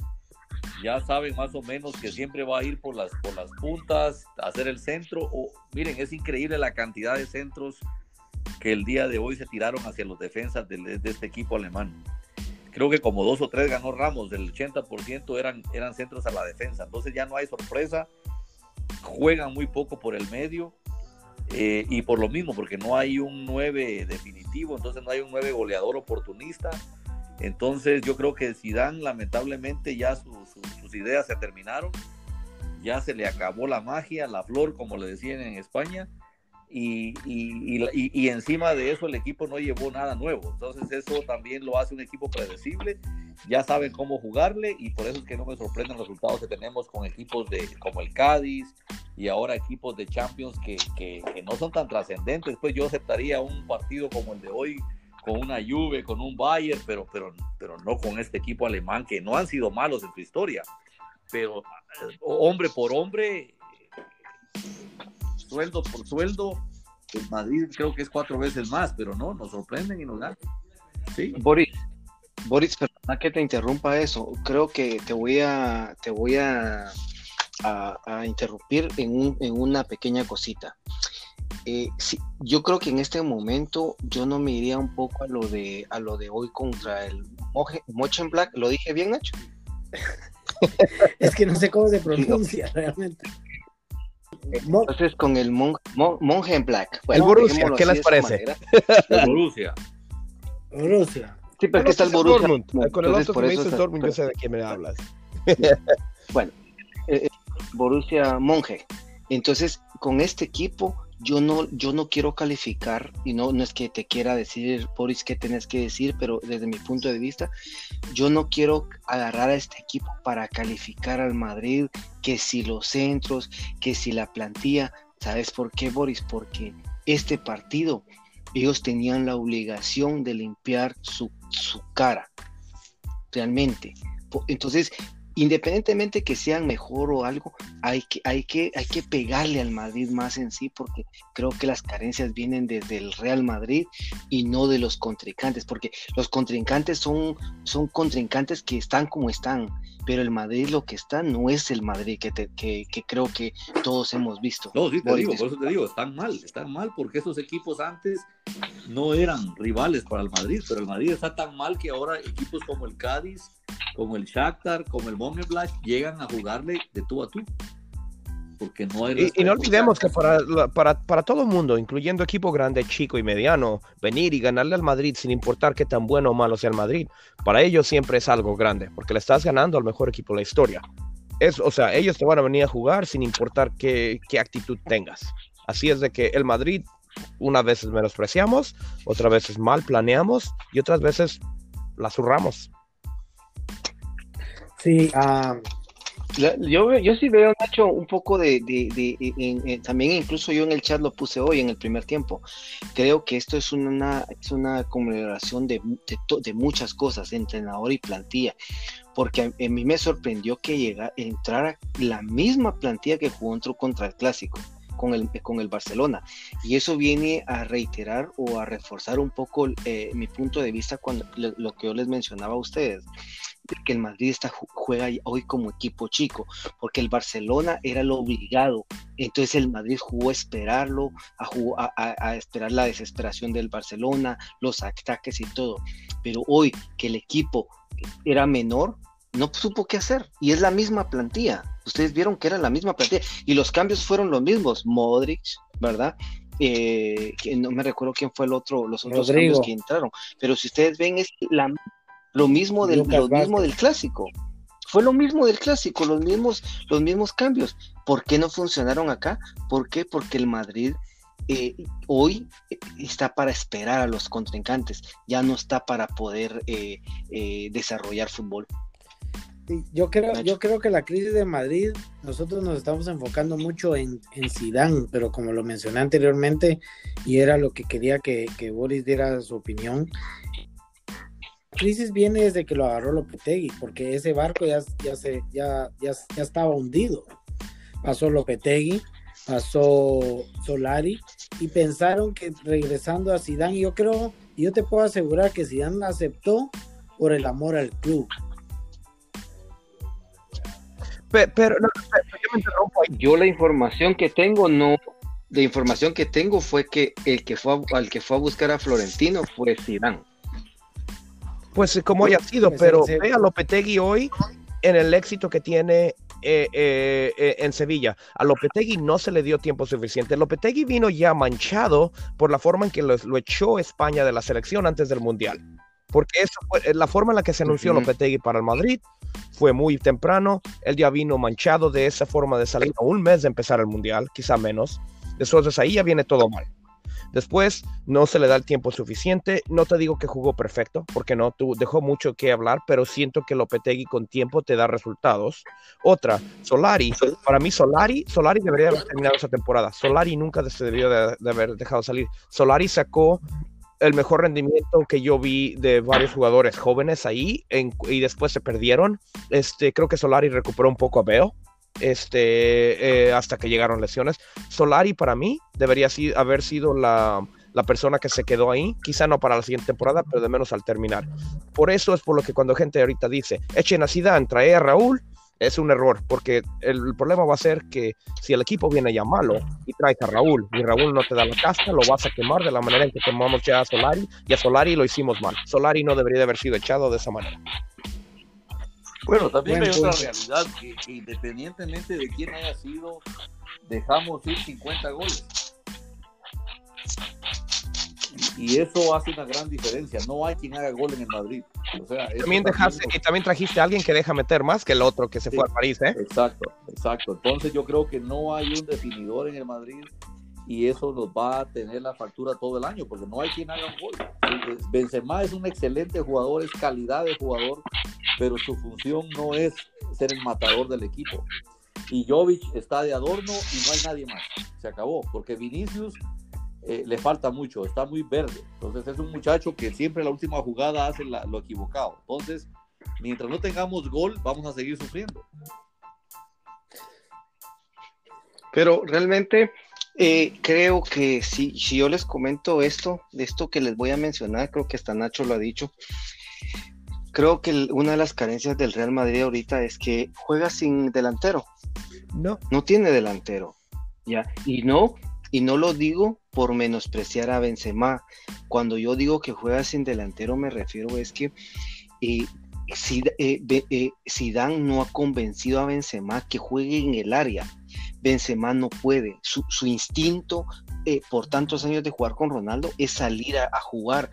ya saben más o menos que siempre va a ir por las, por las puntas, hacer el centro. O, miren, es increíble la cantidad de centros que el día de hoy se tiraron hacia los defensas de, este equipo alemán. Creo que como dos o tres ganó Ramos, del 80% eran, eran centros a la defensa. Entonces ya no hay sorpresa, juegan muy poco por el medio. Eh, y por lo mismo, porque no hay un 9 definitivo, entonces no hay un 9 goleador oportunista entonces yo creo que Zidane lamentablemente ya sus ideas se terminaron, ya se le acabó la magia, la flor, como le decían en España, y, y, encima de eso el equipo no llevó nada nuevo. Entonces eso también lo hace un equipo predecible, ya saben cómo jugarle y por eso es que no me sorprenden los resultados que tenemos con equipos de, como el Cádiz y ahora equipos de Champions que, que, que no son tan trascendentes. Pues yo aceptaría un partido como el de hoy con una Juve, con un Bayern, pero, pero, pero no con este equipo alemán que no han sido malos en su historia. Pero eh, hombre por hombre, sueldo por sueldo, el Madrid creo que es cuatro veces más, pero no, nos sorprenden y nos dan. Sí. Boris, Boris, perdona que te interrumpa eso. Creo que te voy a, te voy a, a, interrumpir en, en, una pequeña cosita. Eh, yo creo que en este momento yo no me iría un poco a lo de a lo de hoy contra el Mochen Black. ¿Lo dije bien, Nacho? es que no sé cómo se pronuncia realmente. Entonces con el Monje en Black. el Borussia, ¿qué les parece? El Borussia. Borussia. Sí, pero que está el Borussia. Con el otro que me dice el Dortmund, yo sé de quién me hablas. bueno, eh, eh, Borussia Monje. Entonces, con este equipo, yo no, yo no quiero calificar, y no, no es que te quiera decir, Boris, qué tenés que decir, pero desde mi punto de vista, yo no quiero agarrar a este equipo para calificar al Madrid, que si los centros, que si la plantilla, ¿sabes por qué, Boris? Porque este partido, ellos tenían la obligación de limpiar su, su cara, realmente. Entonces, independientemente que sean mejor o algo, hay que, hay, que, hay que pegarle al Madrid más en sí, porque creo que las carencias vienen desde el Real Madrid y no de los contrincantes, porque los contrincantes son, son contrincantes que están como están, pero el Madrid lo que está no es el Madrid que, que, creo que todos hemos visto. No, sí, te digo, por eso te digo, están mal, están mal, porque esos equipos antes no eran rivales para el Madrid, pero el Madrid está tan mal que ahora equipos como el Cádiz, como el Shakhtar, como el Black llegan a jugarle de tú a tú. Porque no hay y, no olvidemos que para, para, para, todo el mundo, incluyendo equipo grande, chico y mediano, venir y ganarle al Madrid sin importar qué tan bueno o malo sea el Madrid, para ellos siempre es algo grande, porque le estás ganando al mejor equipo de la historia. Es, o sea, ellos te van a venir a jugar sin importar qué, qué actitud tengas. Así es de que el Madrid unas veces menospreciamos, otras veces mal planeamos y otras veces la zurramos. Sí, yo, yo sí veo, Nacho, un poco de, también incluso yo en el chat lo puse hoy en el primer tiempo. Creo que esto es una, es una conmemoración de, de, muchas cosas, entrenador y plantilla, porque a, mí me sorprendió que llega, entrara la misma plantilla que jugó contra el Clásico con el, con el Barcelona. Y eso viene a reiterar o a reforzar un poco eh, mi punto de vista cuando lo que yo les mencionaba a ustedes que el Madrid está, juega hoy como equipo chico, porque el Barcelona era lo obligado, entonces el Madrid jugó a esperarlo, a, a, esperar la desesperación del Barcelona, los ataques y todo, pero hoy que el equipo era menor, no supo qué hacer, y es la misma plantilla, ustedes vieron que era la misma plantilla, y los cambios fueron los mismos, Modric, ¿verdad? Eh, no me recuerdo quién fue el otro, los otros cambios que entraron, pero si ustedes ven es la lo mismo del, lo mismo del clásico. Fue lo mismo del clásico, los mismos, los mismos cambios. ¿Por qué no funcionaron acá? ¿Por qué? Porque el Madrid eh, hoy eh, está para esperar a los contrincantes, ya no está para poder eh, desarrollar fútbol. yo creo, yo creo que la crisis de Madrid, nosotros nos estamos enfocando mucho en, en Zidane, pero como lo mencioné anteriormente, y era lo que quería que, que Boris diera su opinión, crisis viene desde que lo agarró Lopetegui, porque ese barco ya, ya, se, ya, ya, ya estaba hundido. Pasó Lopetegui, pasó Solari, y pensaron que regresando a Zidane, yo creo, yo te puedo asegurar que Zidane aceptó por el amor al club. Pero, yo me interrumpo Yo la información que tengo no, la información que tengo fue que el que fue al que fue a buscar a Florentino fue Zidane pues como haya sido, pero ve a Lopetegui hoy en el éxito que tiene eh, eh, eh, en Sevilla. A Lopetegui no se le dio tiempo suficiente. Lopetegui vino ya manchado por la forma en que lo, echó España de la selección antes del Mundial. Porque eso fue, la forma en la que se anunció Lopetegui para el Madrid fue muy temprano. Él ya vino manchado de esa forma de salir a un mes de empezar el Mundial, quizá menos. Después de ahí ya viene todo mal. Después no se le da el tiempo suficiente. No te digo que jugó perfecto, porque no, tú dejó mucho que hablar, pero siento que Lopetegui con tiempo te da resultados. Otra, Solari. Para mí Solari, Solari debería haber terminado esa temporada. Solari nunca se debió de, haber dejado salir. Solari sacó el mejor rendimiento que yo vi de varios jugadores jóvenes ahí y después se perdieron. Este, creo que Solari recuperó un poco a Beo este, eh, hasta que llegaron lesiones. Solari para mí debería haber sido la, persona que se quedó ahí, quizá no para la siguiente temporada, pero de menos al terminar. Por eso es por lo que cuando gente ahorita dice, echen a Zidane, trae a Raúl, es un error, porque el, problema va a ser que si el equipo viene ya malo y trae a Raúl y Raúl no te da la casca, lo vas a quemar de la manera en que quemamos ya a Solari y a Solari lo hicimos mal. Solari no debería de haber sido echado de esa manera. Bueno, también hay otra realidad que, independientemente de quién haya sido, dejamos ir 50 goles. Y eso hace una gran diferencia. No hay quien haga gol en el Madrid. también dejaste, y también trajiste a alguien que deja meter más que el otro que se fue a París, ¿eh? Exacto, exacto. Entonces yo creo que no hay un definidor en el Madrid y eso nos va a tener la factura todo el año porque no hay quien haga un gol. Benzema es un excelente jugador, es calidad de jugador, pero su función no es ser el matador del equipo. Y Jovic está de adorno y no hay nadie más. Se acabó, porque Vinicius eh, le falta mucho, está muy verde. Entonces es un muchacho que siempre la última jugada hace lo equivocado. Entonces, mientras no tengamos gol, vamos a seguir sufriendo. Pero realmente eh, creo que si, si yo les comento esto, de esto que les voy a mencionar, creo que hasta Nacho lo ha dicho, creo que una de las carencias del Real Madrid ahorita es que juega sin delantero. No. No tiene delantero. Ya. Y no, y no lo digo por menospreciar a Benzema. Cuando yo digo que juega sin delantero, me refiero es que eh, si, eh, eh, Zidane no ha convencido a Benzema que juegue en el área. Benzema no puede. Su, instinto por tantos años de jugar con Ronaldo es salir a jugar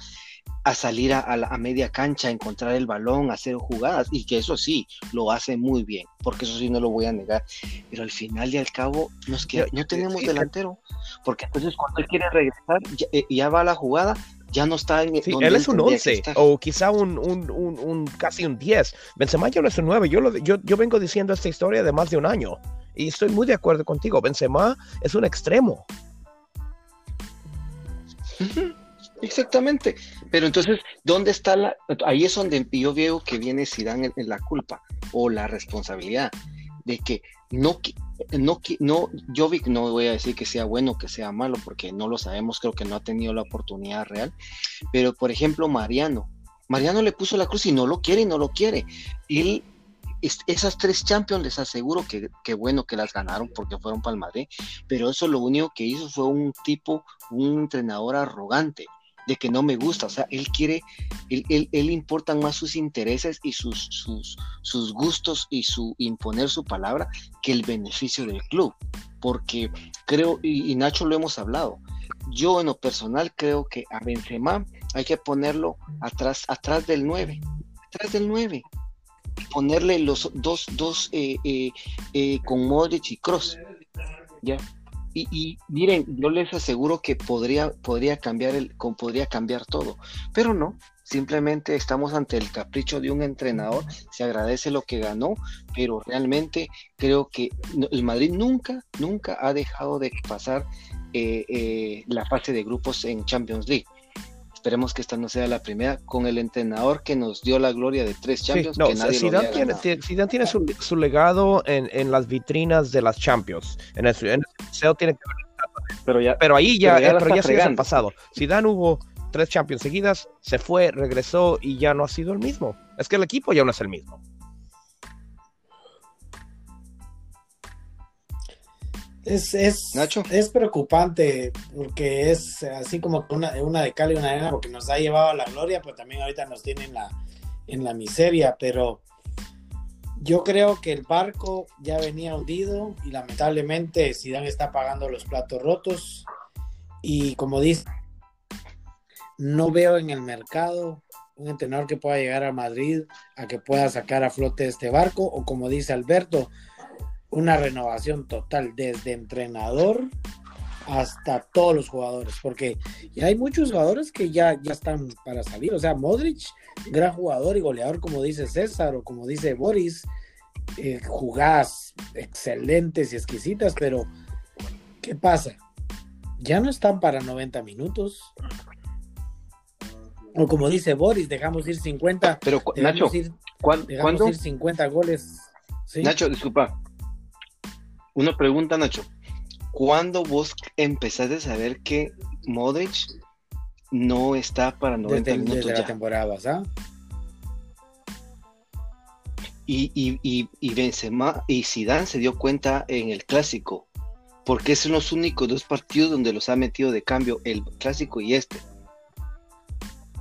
a salir a, la, media cancha, a encontrar el balón, a hacer jugadas, y que eso sí, lo hace muy bien, porque eso sí no lo voy a negar. Pero al final y al cabo, nos queda, no tenemos delantero, porque entonces cuando él quiere regresar, ya, eh, va la jugada, ya no está en sí, él es un 11 o quizá un, un, un, casi un 10. Benzema ya no es un 9. Yo, lo, yo, yo vengo diciendo esta historia de más de un año y estoy muy de acuerdo contigo. Benzema es un extremo. Exactamente. Pero entonces, ¿dónde está la...? Ahí es donde yo veo que viene Zidane en, la culpa o la responsabilidad. De que no, no, no, Jovic no voy a decir que sea bueno que sea malo, porque no lo sabemos, creo que no ha tenido la oportunidad real, pero por ejemplo Mariano, Mariano le puso la cruz y no lo quiere y no lo quiere. Él, esas tres Champions les aseguro que, que, bueno que las ganaron porque fueron para el Madrid, pero eso lo único que hizo fue un tipo, un entrenador arrogante de que no me gusta, o sea, él quiere, él, él, importan más sus intereses y sus, sus, sus, gustos y su imponer su palabra que el beneficio del club, porque creo, y, Nacho lo hemos hablado, yo en lo personal creo que a Benzema hay que ponerlo atrás, atrás del 9, atrás del 9, ponerle los dos, dos eh, eh, eh, con Modric y Cross, ya, y, miren, yo les aseguro que podría, podría, cambiar el, podría cambiar todo, pero no, simplemente estamos ante el capricho de un entrenador, se agradece lo que ganó, pero realmente creo que el Madrid nunca, nunca ha dejado de pasar eh, eh, la fase de grupos en Champions League. Esperemos que esta no sea la primera con el entrenador que nos dio la gloria de tres Champions. que nadie Zidane, tiene, Zidane tiene su, su, legado en, en, las vitrinas de las Champions. En el, en el tiene que pero, ya, pero ahí ya, pero ya, pero ya es el pasado. Zidane hubo tres Champions seguidas, se fue, regresó y ya no ha sido el mismo. Es que el equipo ya no es el mismo. Es, es, es preocupante porque es así como una, una de cal y una arena porque nos ha llevado a la gloria, pero también ahorita nos tiene en la, en la miseria. Pero yo creo que el barco ya venía hundido y lamentablemente Zidane está pagando los platos rotos. Y como dice, no veo en el mercado un entrenador que pueda llegar a Madrid a que pueda sacar a flote este barco o como dice Alberto, una renovación total desde entrenador hasta todos los jugadores, porque hay muchos jugadores que ya, ya están para salir, o sea, Modric, gran jugador y goleador como dice César o como dice Boris, eh, jugadas excelentes y exquisitas, pero ¿qué pasa? Ya no están para 90 minutos. O como dice Boris, dejamos ir 50. Pero Nacho, dejamos ir 50 goles. Nacho, disculpa, una pregunta, Nacho. ¿Cuándo vos empezaste a saber que Modric no está para 90 minutos desde ya? la temporada pasada. Y, y, y, y Benzema y Zidane se dio cuenta en el clásico, porque son los únicos dos partidos donde los ha metido de cambio, el clásico y este.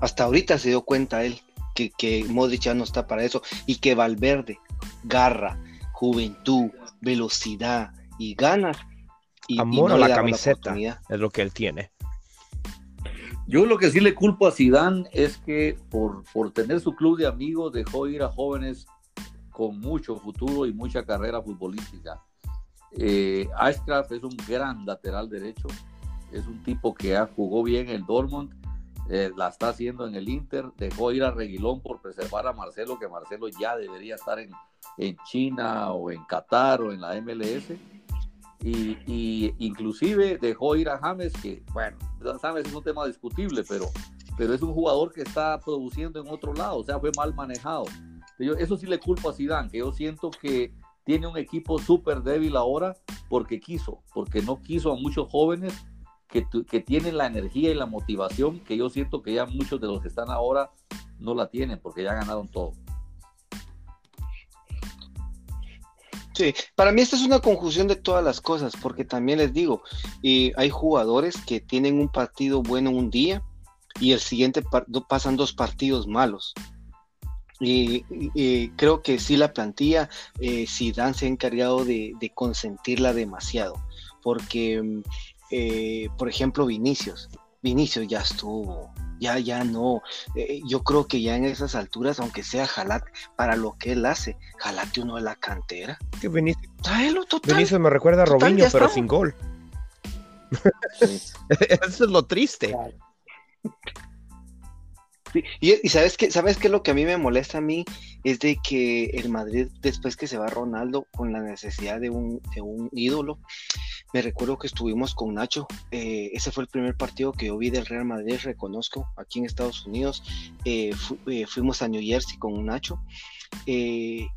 Hasta ahorita se dio cuenta él que, que Modric ya no está para eso y que Valverde, garra, juventud, velocidad y ganas. Y, Amor a la camiseta es lo que él tiene. Yo lo que sí le culpo a Zidane es que por, por tener su club de amigos dejó ir a jóvenes con mucho futuro y mucha carrera futbolística. Eh, es un gran lateral derecho, es un tipo que ha, jugó bien el Dortmund, eh, la está haciendo en el Inter, dejó ir a Reguilón por preservar a Marcelo, que Marcelo ya debería estar en, en China o en Qatar o en la MLS. Y, inclusive dejó ir a James, que bueno, James es un tema discutible, pero, pero es un jugador que está produciendo en otro lado, o sea, fue mal manejado. eso sí le culpo a Zidane, que yo siento que tiene un equipo súper débil ahora porque quiso, porque no quiso a muchos jóvenes que, que, tienen la energía y la motivación que yo siento que ya muchos de los que están ahora no la tienen porque ya ganaron todo. Sí, para mí esta es una conjunción de todas las cosas, porque también les digo, y hay jugadores que tienen un partido bueno un día y el siguiente pasan dos partidos malos. Y, creo que sí la plantilla, eh, Dan se ha encargado de, consentirla demasiado, porque, mm, eh, por ejemplo, Vinicius, Vinicius ya estuvo, ya, ya no. Eh, yo creo que ya en esas alturas, aunque sea Jalat, para lo que él hace, Jalate uno de la cantera. ¿Qué Vinicius? Vinicius me recuerda a Robinho, pero sin gol. Eso es lo triste. Y, sabes que sabes que lo que a mí me molesta a mí es de que el Madrid después que se va Ronaldo con la necesidad de un, de un ídolo me recuerdo que estuvimos con Nacho. Eh, ese fue el primer partido que yo vi del Real Madrid, reconozco, aquí en Estados Unidos. Eh, eh, fuimos a New Jersey con Nacho.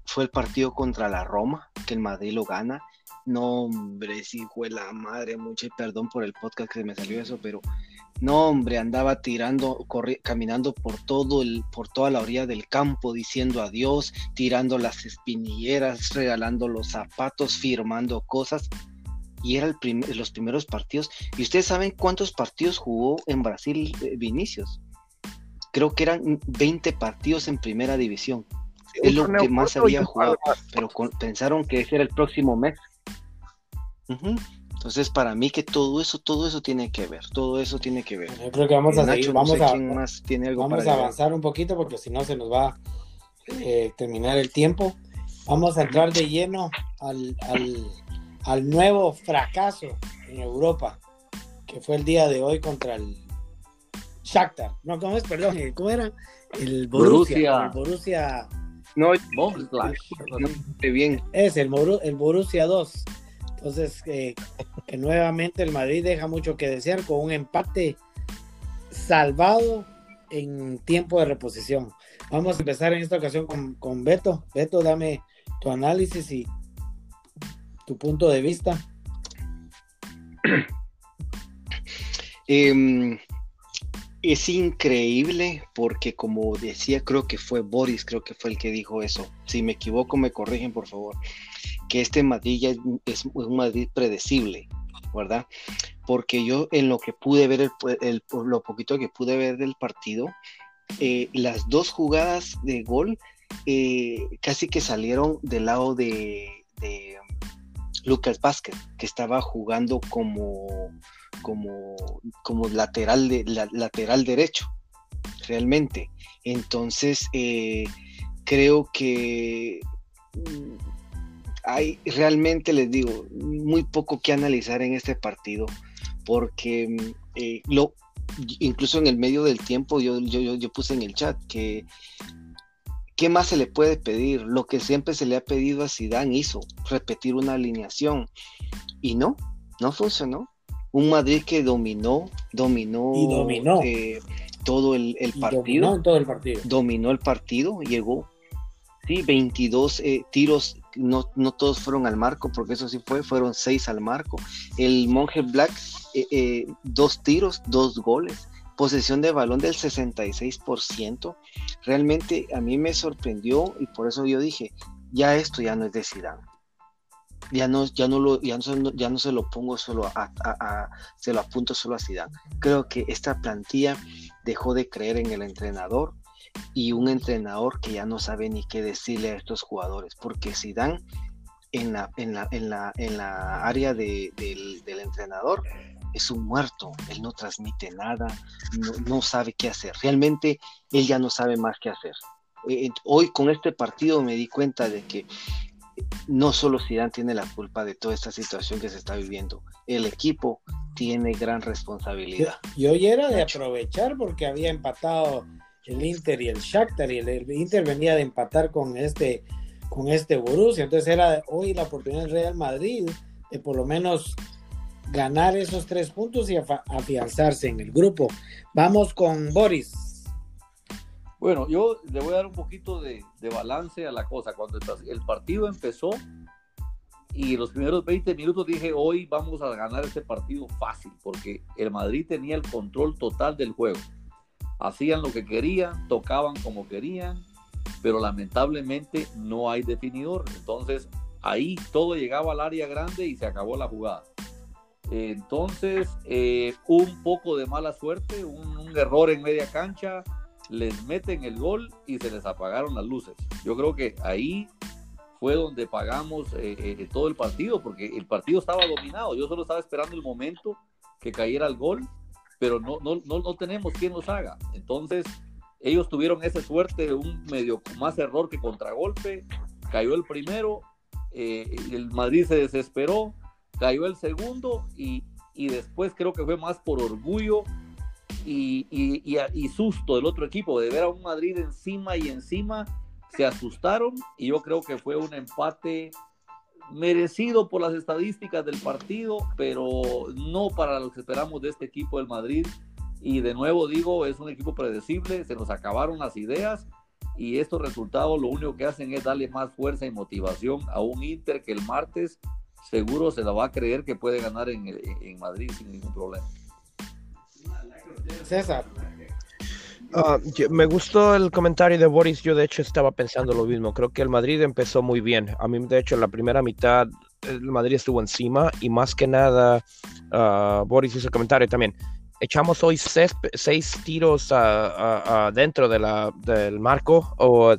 fue el partido contra la Roma, que el Madrid lo gana. No, hombre, sí fue la madre, mucho perdón por el podcast que me salió eso, pero no, hombre, andaba tirando, caminando por todo el, por toda la orilla del campo, diciendo adiós, tirando las espinilleras, regalando los zapatos, firmando cosas y era el los primeros partidos. ¿Y ustedes saben cuántos partidos jugó en Brasil eh, Vinicius? Creo que eran 20 partidos en primera división. es lo que más había jugado, pero pensaron que ese era el próximo mes. Entonces, para mí que todo eso, todo eso tiene que ver, todo eso tiene que ver. Yo creo que vamos a seguir, vamos a, más tiene algo vamos a avanzar un poquito porque si no se nos va a eh, terminar el tiempo. Vamos a entrar de lleno al, al nuevo fracaso en Europa, que fue el día de hoy contra el Shakhtar. No, ¿cómo es? Perdón, ¿cómo era? El Borussia. El Borussia. No, bien. Es el, el Borussia 2. Entonces, que nuevamente el Madrid deja mucho que desear con un empate salvado en tiempo de reposición. Vamos a empezar en esta ocasión con, con Beto. Beto, dame tu análisis y tu punto de vista. Em, es increíble porque como decía, creo que fue Boris, creo que fue el que dijo eso. Si me equivoco, me corrigen por favor. Que este Madrid ya es, un Madrid predecible, ¿verdad? Porque yo en lo que pude ver, el, lo poquito que pude ver del partido, eh, las dos jugadas de gol eh, casi que salieron del lado de Lucas Vázquez, que estaba jugando como, como, como lateral, de, lateral derecho, realmente. Entonces, eh, creo que mm, hay realmente, les digo, muy poco que analizar en este partido, porque mm, eh, lo, incluso en el medio del tiempo yo, yo, yo puse en el chat que ¿Qué más se le puede pedir? Lo que siempre se le ha pedido a Zidane hizo, repetir una alineación. Y no, no funcionó. Un Madrid que dominó, dominó, dominó. Eh, todo el, partido. Dominó todo el partido. Dominó el partido, llegó. Sí, 22 eh, tiros, no, no todos fueron al marco, porque eso sí fue, fueron seis al marco. El Monje Black, eh, dos tiros, dos goles posesión de balón del 66%. Realmente a mí me sorprendió y por eso yo dije, ya esto ya no es de Zidane. Ya no, ya no lo, ya no, ya no se lo pongo solo a, se lo apunto solo a Zidane. Creo que esta plantilla dejó de creer en el entrenador y un entrenador que ya no sabe ni qué decirle a estos jugadores, porque Zidane en la, en la, en la, en la área del, del entrenador es un muerto, él no transmite nada, no, sabe qué hacer, realmente él ya no sabe más qué hacer. Eh, hoy con este partido me di cuenta de que no solo Zidane tiene la culpa de toda esta situación que se está viviendo, el equipo tiene gran responsabilidad. Y hoy era de aprovechar porque había empatado el Inter y el Shakhtar y el, Inter venía de empatar con este con este Borussia, entonces era hoy la oportunidad del Real Madrid de por lo menos ganar esos tres puntos y afianzarse en el grupo. Vamos con Boris. Bueno, yo le voy a dar un poquito de, balance a la cosa. Cuando el partido empezó y los primeros 20 minutos dije, hoy vamos a ganar este partido fácil, porque el Madrid tenía el control total del juego. Hacían lo que querían, tocaban como querían, pero lamentablemente no hay definidor. Entonces ahí todo llegaba al área grande y se acabó la jugada. Entonces, eh, un poco de mala suerte, un, error en media cancha, les meten el gol y se les apagaron las luces. Yo creo que ahí fue donde pagamos eh, eh, todo el partido, porque el partido estaba dominado. Yo solo estaba esperando el momento que cayera el gol, pero no, no, no, no tenemos quien los haga. Entonces, ellos tuvieron esa suerte, un medio más error que contragolpe. Cayó el primero, el Madrid se desesperó, cayó el segundo y, después creo que fue más por orgullo y, y, susto del otro equipo, de ver a un Madrid encima y encima, se asustaron y yo creo que fue un empate merecido por las estadísticas del partido, pero no para lo que esperamos de este equipo del Madrid. Y de nuevo digo, es un equipo predecible, se nos acabaron las ideas y estos resultados lo único que hacen es darle más fuerza y motivación a un Inter que el martes seguro se la va a creer que puede ganar en, en Madrid sin ningún problema. César. Uh, me gustó el comentario de Boris. Yo, de hecho, estaba pensando lo mismo. Creo que el Madrid empezó muy bien. A mí, de hecho, en la primera mitad, el Madrid estuvo encima y más que nada, uh, Boris hizo el comentario también. Echamos hoy seis, seis tiros dentro de la, del marco o a,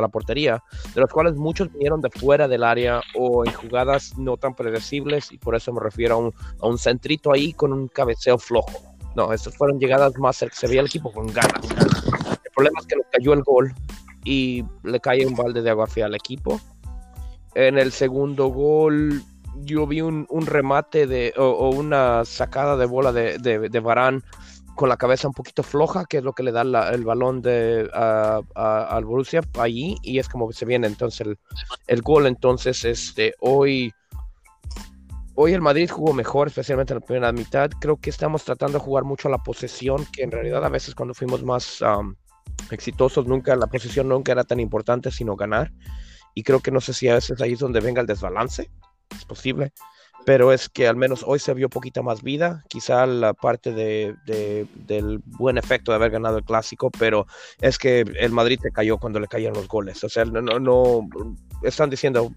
la portería, de los cuales muchos vinieron de fuera del área o en jugadas no tan predecibles, y por eso me refiero a un, a un centrito ahí con un cabeceo flojo. No, estas fueron llegadas más cerca. Se veía el equipo con ganas. El problema es que nos cayó el gol y le cae un balde de agua fría al equipo. En el segundo gol, yo vi un, remate de, o, una sacada de bola de, de, Barán con la cabeza un poquito floja, que es lo que le da el balón de, al Borussia allí, y es como se viene entonces el, el gol. Entonces, este, hoy Hoy el Madrid jugó mejor, especialmente en la primera mitad. Creo que estamos tratando de jugar mucho a la posesión, que en realidad a veces cuando fuimos más exitosos, nunca la posesión nunca era tan importante, sino ganar. Y creo que no sé si a veces ahí es donde venga el desbalance, es posible. Pero es que al menos hoy se vio poquita más vida, quizá la parte de, del buen efecto de haber ganado el clásico, pero es que el Madrid se cayó cuando le caían los goles. O sea, no, no están diciendo,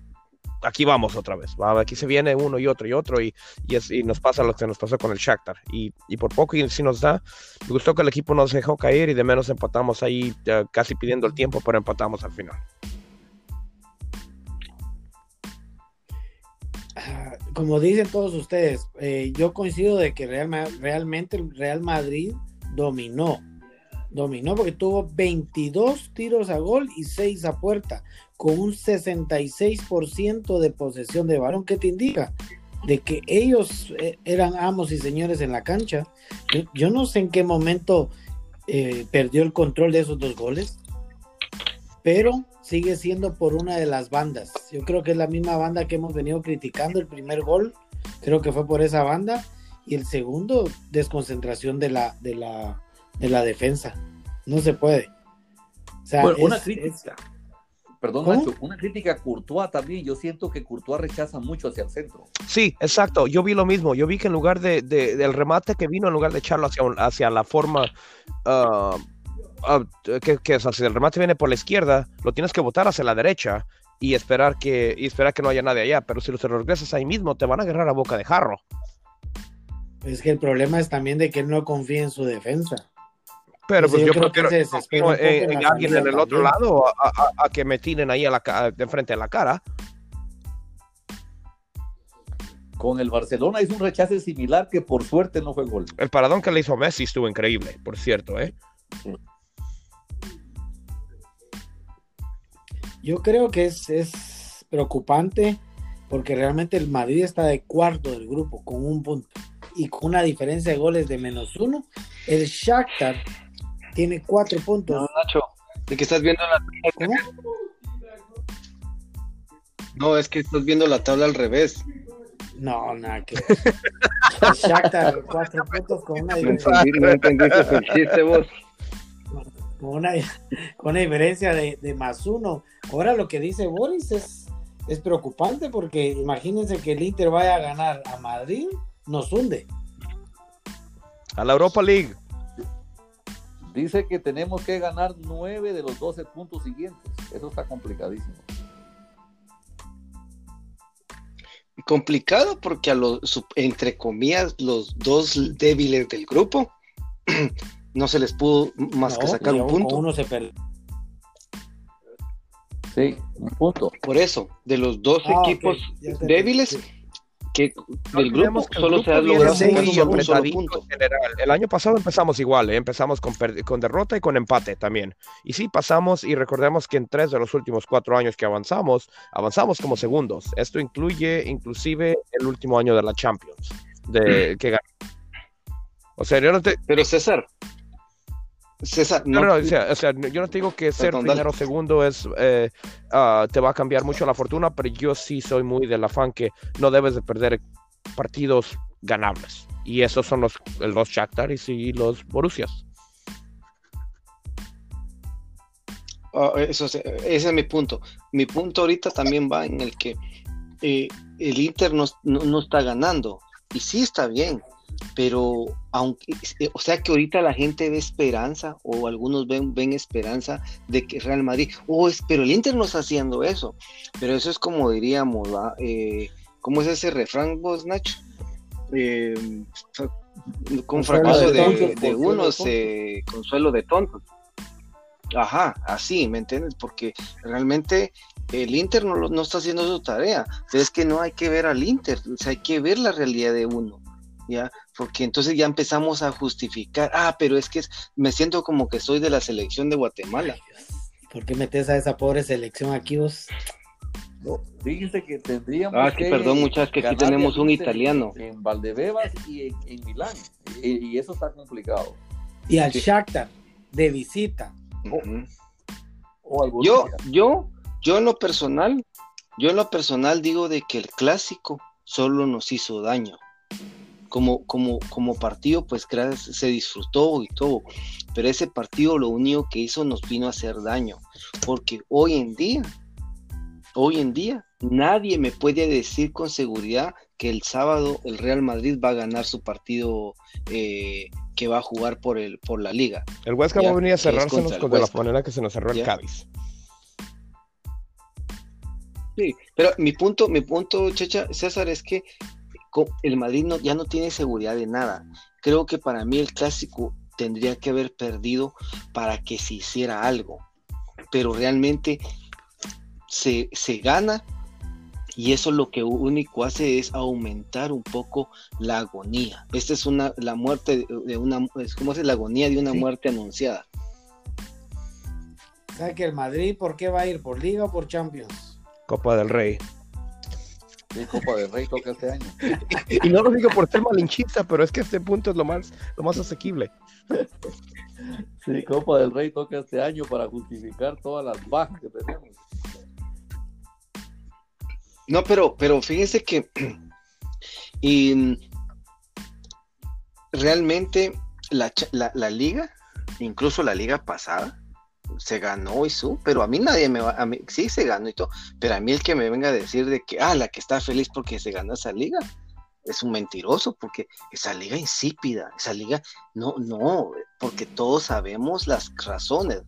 aquí vamos otra vez. Aquí se viene uno y otro y otro y, y, nos pasa lo que nos pasó con el Shakhtar. Y, y por poco y si nos da, me gustó que el equipo nos dejó caer y de menos empatamos ahí casi pidiendo el tiempo, pero empatamos al final. Como dicen todos ustedes, eh, yo coincido de que realmente el Real Madrid dominó dominó porque tuvo 22 tiros a gol y 6 a puerta, con un 66% de posesión de balón. ¿Qué te indica? De que ellos eh, eran amos y señores en la cancha. Yo, no sé en qué momento eh, perdió el control de esos dos goles, pero sigue siendo por una de las bandas. Yo creo que es la misma banda que hemos venido criticando. El primer gol, creo que fue por esa banda. Y el segundo, desconcentración de la, de la, de la defensa. No se puede. una crítica. Perdón, una crítica a Courtois también. Yo siento que Courtois rechaza mucho hacia el centro. Sí, exacto. Yo vi lo mismo. Yo vi que en lugar de, del remate que vino, en lugar de echarlo hacia, hacia la forma. Ah, ah, que, que si el remate viene por la izquierda, lo tienes que botar hacia la derecha y esperar que, y esperar que no haya nadie allá. Pero si los regresas ahí mismo, te van a agarrar a boca de jarro. Es que el problema es también de que él no confía en su defensa. Pero pues, yo, creo que en, alguien en el otro lado a, que me tiren ahí a la, de frente a la cara. Con el Barcelona hizo un rechace similar que por suerte no fue gol. El paradón que le hizo Messi estuvo increíble, por cierto, ¿eh? Yo creo que es, es preocupante porque realmente el Madrid está de cuarto del grupo con un punto y con una diferencia de goles de menos uno. El Shakhtar tiene cuatro puntos. No, Nacho, de que estás viendo la tabla. No, es que estás viendo la tabla al revés. No, nada que. Shakhtar, cuatro puntos con una diferencia. No entendiste el chiste vos. Con una, con una diferencia de, de, más uno. Ahora lo que dice Boris es, es preocupante porque imagínense que el Inter vaya a ganar a Madrid, nos hunde. A la Europa League. Dice que tenemos que ganar nueve de los 12 puntos siguientes. Eso está complicadísimo. Complicado porque a los, entre comillas, los dos débiles del grupo no se les pudo más que sacar un punto. Uno se perdió. Sí, un punto. Por eso, de los dos ah, equipos débiles, que del grupo solo se ha logrado un solo punto. General. El año pasado empezamos igual, ¿eh? empezamos con, con, derrota y con empate también. Y sí, pasamos y recordemos que en tres de los últimos cuatro años que avanzamos, avanzamos como segundos. Esto incluye inclusive el último año de la Champions, de, mm. que ganó. O sea, yo no te... Pero César, César, no, no, o sea, yo no te digo que ser primero o segundo es eh, ah, te va a cambiar mucho la fortuna, pero yo sí soy muy del afán que no debes de perder partidos ganables. Y esos son los, los Shakhtaris y los Borussias. Ah, eso, ese es mi punto. Mi punto ahorita también va en el que eh, el Inter no, está ganando. Y sí está bien, pero aunque, eh, o sea que ahorita la gente ve esperanza, o algunos ven, ven esperanza de que Real Madrid, oh, es, pero el Inter no está haciendo eso. Pero eso es como diríamos, eh, ¿cómo es ese refrán vos, Nacho? con fracaso de, de, unos, consuelo de tontos. Ajá, así, ¿me entiendes? Porque realmente el Inter no, no está haciendo su tarea. Es que no hay que ver al Inter, o sea, hay que ver la realidad de uno. ¿Ya? Porque entonces ya empezamos a justificar, ah, pero es que me siento como que soy de la selección de Guatemala. ¿Por qué metes a esa pobre selección aquí vos? No, fíjense que tendríamos ah, que perdón, muchachos, que aquí tenemos un italiano. En Valdebebas y en, Milán, y, eso está complicado. Y al Shakhtar, de visita yo, yo, yo en lo personal, yo en lo personal digo de que el clásico solo nos hizo daño. Como, como, como partido, pues se disfrutó y todo, pero ese partido lo único que hizo nos vino a hacer daño, porque hoy en día, hoy en día, nadie me puede decir con seguridad que el sábado el Real Madrid va a ganar su partido eh, que va a jugar por el por la liga. El Huesca va a venir a cerrársenos con de la manera que se nos cerró el Cádiz. Sí, pero mi punto, mi punto, Checha, César, es que el Madrid no, ya no tiene seguridad de nada. Creo que para mí el clásico tendría que haber perdido para que se hiciera algo. Pero realmente se, se gana y eso lo que único hace es aumentar un poco la agonía. Esta es una la muerte de una es como es la agonía de una muerte anunciada. ¿Sabe que el Madrid por qué va a ir por Liga o por Champions? Copa del Rey. Sí, Copa del Rey toca este año. y no lo digo por ser malinchista, pero es que este punto es lo más lo más asequible. Sí, Copa del Rey toca este año para justificar todas las bajas que tenemos. No, pero, pero fíjense que y, realmente la, liga, incluso la liga pasada, se ganó y su, pero a mí nadie me va, a mí sí se ganó y todo, pero a mí el que me venga a decir de que, ah, la que está feliz porque se ganó esa liga, es un mentiroso, porque esa liga insípida, esa liga, no, no, porque todos sabemos las razones,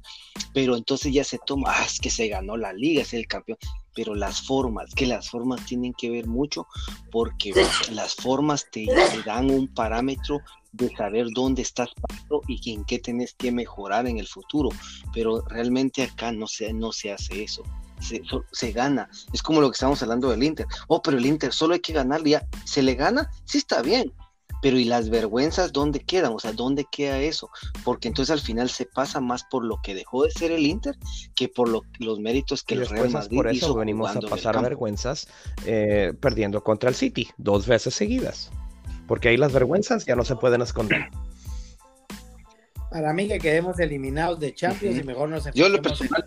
pero entonces ya se toma, ah, es que se ganó la liga, es el campeón, pero las formas, que las formas tienen que ver mucho porque las formas te, dan un parámetro de saber dónde estás parado y en qué tenés que mejorar en el futuro, pero realmente acá no se, no se hace eso. Se, se, gana. Es como lo que estamos hablando del Inter. Oh, pero el Inter solo hay que ganar. Ya, ¿se le gana? Sí está bien pero ¿y las vergüenzas dónde quedan? O sea, ¿dónde queda eso? Porque entonces al final se pasa más por lo que dejó de ser el Inter que por los méritos que el Real Madrid por eso venimos a pasar vergüenzas eh, perdiendo contra el City dos veces seguidas. Porque ahí las vergüenzas ya no se pueden esconder. Para mí que quedemos eliminados de Champions y mejor nos Yo lo personal,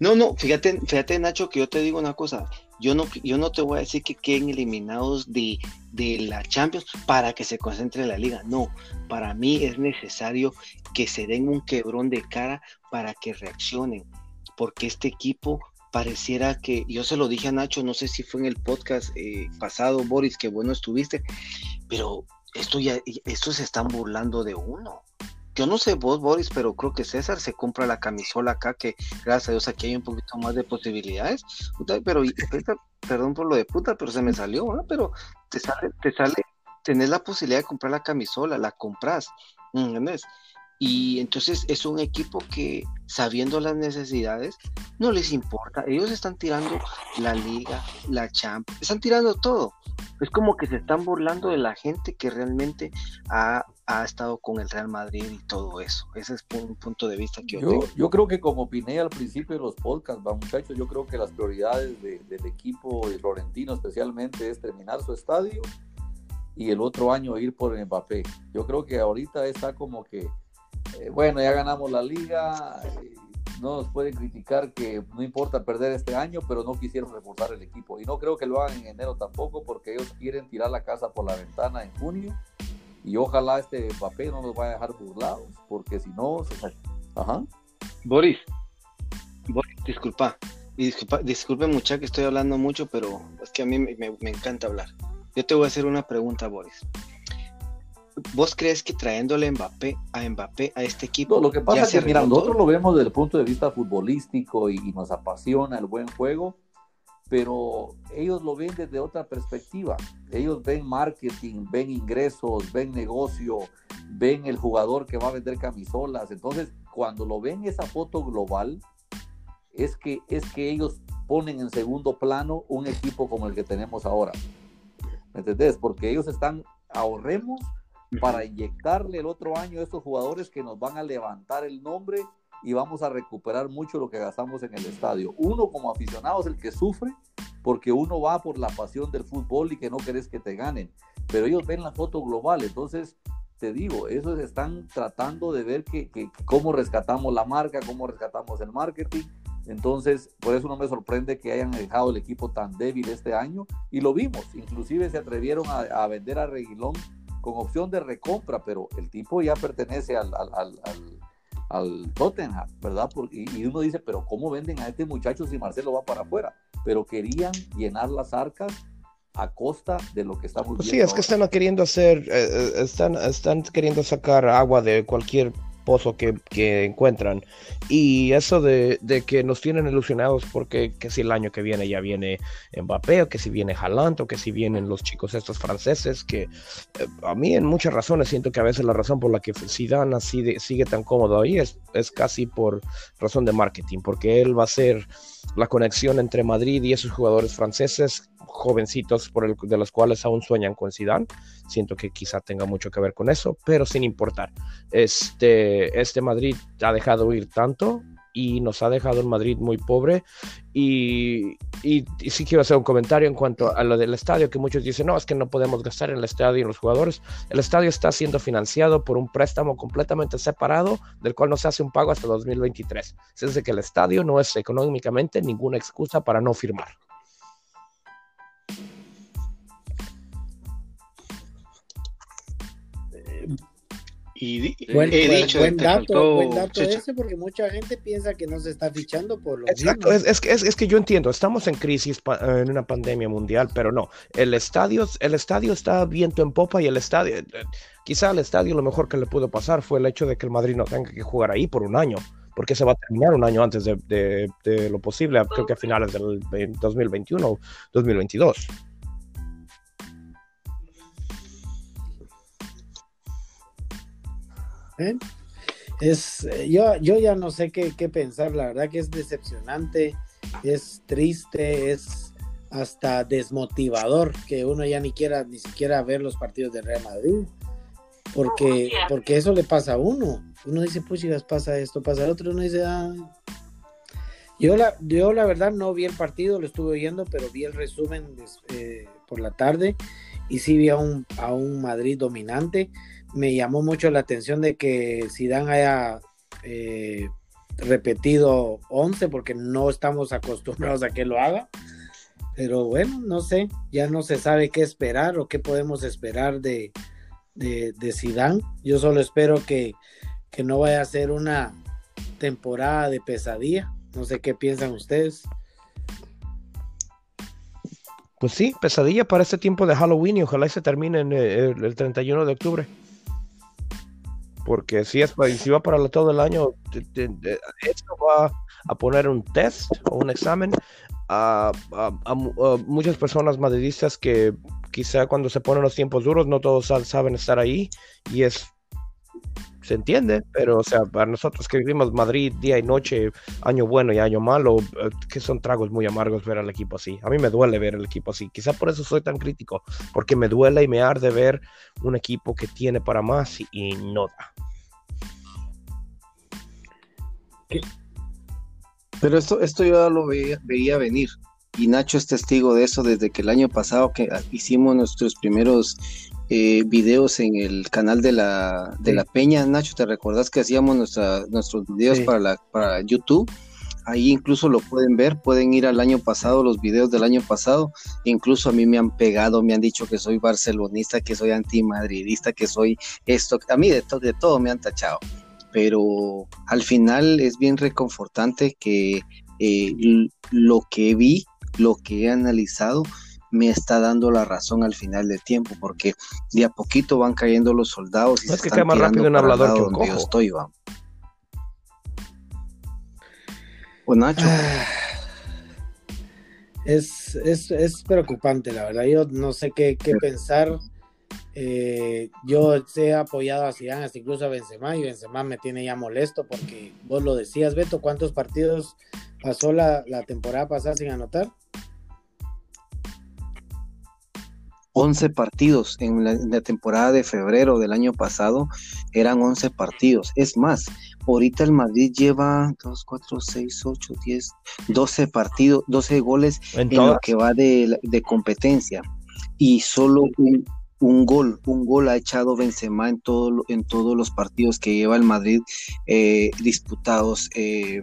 No, no, fíjate, fíjate Nacho que yo te digo una cosa, yo no, yo no te voy a decir que queden eliminados de, la Champions para que se concentre la liga. No, para mí es necesario que se den un quebrón de cara para que reaccionen. Porque este equipo pareciera que, yo se lo dije a Nacho, no sé si fue en el podcast eh, pasado, Boris, que bueno estuviste, pero esto ya, estos se están burlando de uno yo no sé vos, Boris, pero creo que César se compra la camisola acá, que gracias a Dios aquí hay un poquito más de posibilidades. Pero, perdón por lo de puta, pero se me salió, Pero te sale, te sale, tenés la posibilidad de comprar la camisola, la compras, ¿entendés? Y entonces es un equipo que, sabiendo las necesidades, no les importa. Ellos están tirando la liga, la champ, están tirando todo. Es como que se están burlando de la gente que realmente ha, estado con el Real Madrid y todo eso. Ese es un punto de vista que yo, yo Yo creo que como opiné al principio de los podcasts, va muchachos, yo creo que las prioridades del equipo y Florentino especialmente es terminar su estadio y el otro año ir por Mbappé. Yo creo que ahorita está como que, eh, bueno, ya ganamos la liga, eh, no nos pueden criticar que no importa perder este año, pero no quisieron reforzar el equipo. Y no creo que lo hagan en enero tampoco, porque ellos quieren tirar la casa por la ventana en junio. Y ojalá este Mbappé no nos vaya a dejar burlados, porque si no, se... Ajá. Boris, Boris, disculpa, y disculpa, disculpe mucha que estoy hablando mucho, pero es que a mí me, me encanta hablar. Yo te voy a hacer una pregunta, Boris. ¿Vos crees que trayéndole Mbappé, a Mbappé a este equipo? lo que pasa es que, mira, nosotros lo vemos desde el punto de vista futbolístico y, y, nos apasiona el buen juego, pero ellos lo ven desde otra perspectiva. Ellos ven marketing, ven ingresos, ven negocio, ven el jugador que va a vender camisolas. Entonces, cuando lo ven esa foto global, es que, es que ellos ponen en segundo plano un equipo como el que tenemos ahora. ¿Me entendés? Porque ellos están, ahorremos para inyectarle el otro año a estos jugadores que nos van a levantar el nombre y vamos a recuperar mucho lo que gastamos en el estadio. Uno como aficionado es el que sufre porque uno va por la pasión del fútbol y que no querés que te ganen, pero ellos ven la foto global, entonces te digo, ellos están tratando de ver que, que, cómo rescatamos la marca, cómo rescatamos el marketing, entonces por eso no me sorprende que hayan dejado el equipo tan débil este año y lo vimos, inclusive se atrevieron a, a vender a Reguilón con opción de recompra, pero el tipo ya pertenece al, al, al, al Tottenham, ¿verdad? y, uno dice, pero ¿cómo venden a este muchacho si Marcelo va para afuera? Pero querían llenar las arcas a costa de lo que estamos pues Sí, es que están queriendo hacer, eh, eh, están, están queriendo sacar agua de cualquier pozo que, que encuentran. Y eso de, de, que nos tienen ilusionados porque que si el año que viene ya viene Mbappé, o que si viene Haaland, o que si vienen los chicos estos franceses, que eh, a mí en muchas razones siento que a veces la razón por la que Zidane así sigue tan cómodo ahí es, es casi por razón de marketing, porque él va a ser la conexión entre Madrid y esos jugadores franceses jovencitos por el, de los cuales aún sueñan con Zidane. Siento que quizá tenga mucho que ver con eso, pero sin importar. Este, este Madrid ha dejado ir tanto y nos ha dejado un Madrid muy pobre. Y, sí quiero hacer un comentario en cuanto a lo del estadio, que muchos dicen, no, es que no podemos gastar en el estadio y en los jugadores. El estadio está siendo financiado por un préstamo completamente separado, del cual no se hace un pago hasta 2023. Es decir, que el estadio no es económicamente ninguna excusa para no firmar. Y buen, dicho, buen dato, buen dato ese porque mucha gente piensa que no se está fichando por lo Exacto, es, es, es, es, que yo entiendo, estamos en crisis en una pandemia mundial, pero no, el estadio, el estadio está viento en popa y el estadio, eh, quizá al estadio lo mejor que le pudo pasar fue el hecho de que el Madrid no tenga que jugar ahí por un año, porque se va a terminar un año antes de, de, de lo posible, creo que a finales del 2021 2022. Es, eh, yo, yo ya no sé qué, qué, pensar, la verdad que es decepcionante, es triste, es hasta desmotivador que uno ya ni quiera ni siquiera ver los partidos de Real Madrid, porque, porque eso le pasa a uno. Uno dice, pues pasa esto, pasa el otro, uno dice, ah. Yo la, yo la verdad no vi el partido, lo estuve oyendo, pero vi el resumen eh, por la tarde y sí vi a un, a un Madrid dominante me llamó mucho la atención de que Zidane haya eh, repetido 11 porque no estamos acostumbrados a que lo haga. Pero bueno, no sé, ya no se sabe qué esperar o qué podemos esperar de, de, Zidane. Yo solo espero que, que no vaya a ser una temporada de pesadilla. No sé qué piensan ustedes. Pues sí, pesadilla para este tiempo de Halloween y ojalá se termine en eh, el 31 de octubre porque si, es, si va para todo el año, esto va a poner un test o un examen a, muchas personas madridistas que quizá cuando se ponen los tiempos duros no todos saben estar ahí y es se entiende, pero o sea, para nosotros que vivimos Madrid día y noche, año bueno y año malo, eh, que son tragos muy amargos ver al equipo así. A mí me duele ver el equipo así. Quizá por eso soy tan crítico, porque me duele y me arde ver un equipo que tiene para más y, no da. Pero esto, esto yo lo veía, veía venir y Nacho es testigo de eso desde que el año pasado que hicimos nuestros primeros eh, videos en el canal de la, de la Peña. Nacho, ¿te recordás que hacíamos nuestra, nuestros videos para, la, para YouTube? Ahí incluso lo pueden ver, pueden ir al año pasado, los videos del año pasado. Incluso a mí me han pegado, me han dicho que soy barcelonista, que soy antimadridista, que soy esto. A mí de, de todo me han tachado. Pero al final es bien reconfortante que eh, lo que vi, lo que he analizado, me está dando la razón al final del tiempo, porque de a poquito van cayendo los soldados y no es que cae más rápido un hablador que un cojo. Yo estoy, va. Pues Nacho. Ah, es, es, es, preocupante, la verdad. Yo no sé qué, qué pensar. Eh, yo he apoyado a Zidane, hasta incluso a Benzema, y Benzema me tiene ya molesto porque vos lo decías, Beto, ¿cuántos partidos pasó la, la temporada pasada sin anotar? 11 partidos en la, temporada de febrero del año pasado, eran 11 partidos. Es más, ahorita el Madrid lleva 2, 4, 6, 8, 10, 12 partidos, 12 goles en, lo que va de, competencia. Y solo un, gol, un gol ha echado Benzema en, todo, en todos los partidos que lleva el Madrid eh, disputados. Eh,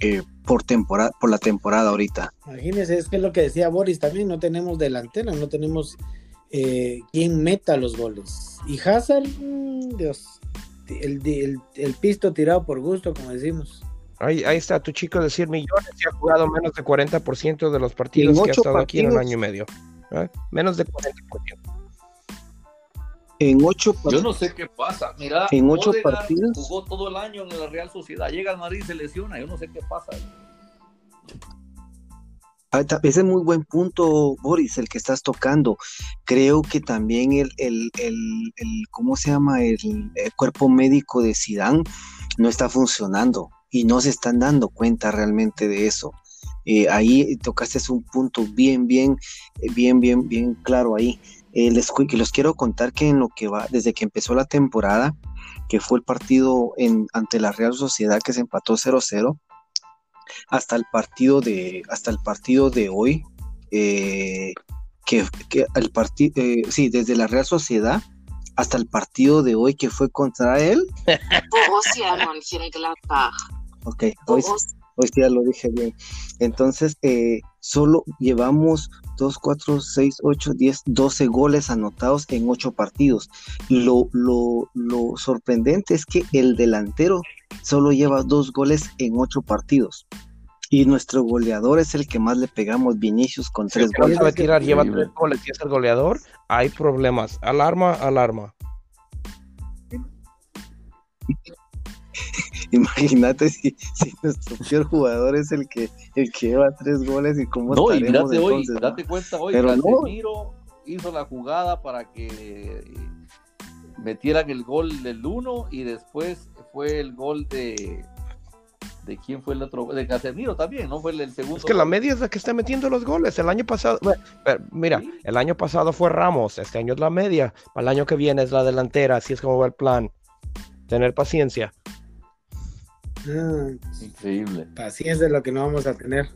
eh, por temporada, por la temporada ahorita. Imagínense, es que es lo que decía Boris también, no tenemos delantera, no tenemos eh, quien meta los goles. Y Hazard, mm, Dios, el, pisto tirado por gusto, como decimos. Ahí, ahí está tu chico de 100 millones y ha jugado menos de 40% de los partidos que ha estado aquí en un año y medio. ¿eh? Menos de 40% en ocho Yo no sé qué pasa. Mira, en ocho partidos. Jugó todo el año en la Real Sociedad. Llega al Madrid se lesiona. Yo no sé qué pasa. Ese es muy buen punto, Boris, el que estás tocando. Creo que también el, el, el, el ¿cómo se llama? El, cuerpo médico de Sidán no está funcionando y no se están dando cuenta realmente de eso. Eh, ahí tocaste un punto bien, bien, bien, bien, bien claro ahí. Eh, les, quiero contar que en lo que va, desde que empezó la temporada, que fue el partido en, ante la Real Sociedad que se empató 0-0, hasta el partido de, hasta el partido de hoy, eh, que, el partido, eh, sí, desde la Real Sociedad hasta el partido de hoy que fue contra él. ok, hoy, hoy ya lo dije bien. Entonces, eh, solo llevamos 2, 4, 6, 8, 10, 12 goles anotados en 8 partidos. Lo, lo, lo sorprendente es que el delantero solo lleva 2 goles en 8 partidos. Y nuestro goleador es el que más le pegamos, Vinicius, con 3 goles. Va a tirar, lleva 3 goles y es el goleador, hay problemas. Alarma, alarma. Imagínate si, nuestro peor jugador es el que, el que lleva tres goles y cómo No, y mirate hoy, date cuenta hoy, Pero Casemiro hizo la jugada para que metieran el gol del uno y después fue el gol de de quién fue el otro de Casemiro también, ¿no? Fue el, segundo. Es que la media es la que está metiendo los goles. El año pasado, mira, el año pasado fue Ramos, este año es la media, para el año que viene es la delantera, así es como va el plan. Tener paciencia. Ah, Increíble. Paciencia es lo que no vamos a tener.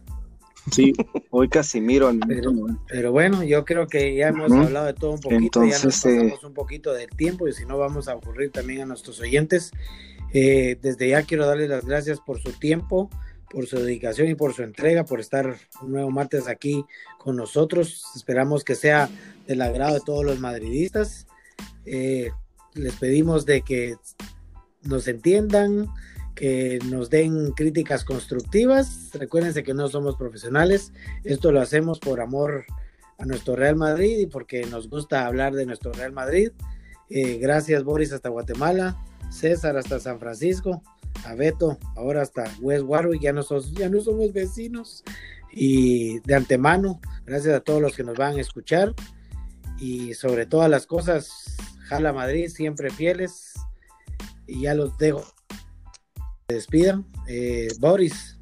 Sí, hoy Casimiro. Pero, pero bueno, yo creo que ya hemos hablado de todo un poquito, ya nos eh, pasamos un poquito del tiempo y si no vamos a ocurrir también a nuestros oyentes. Eh, desde ya quiero darles las gracias por su tiempo, por su dedicación y por su entrega, por estar un nuevo martes aquí con nosotros. Esperamos que sea del agrado de todos los madridistas. Eh, les pedimos de que nos entiendan, que nos den críticas constructivas. Recuérdense que no somos profesionales, esto lo hacemos por amor a nuestro Real Madrid y porque nos gusta hablar de nuestro Real Madrid. Eh, gracias Boris hasta Guatemala, César hasta San Francisco, a Beto ahora hasta West Warwick, ya no, ya no somos vecinos. Y de antemano, gracias a todos los que nos van a escuchar y sobre todas las cosas, Jala Madrid, siempre fieles. Y ya los dejo despidan. Eh, Boris.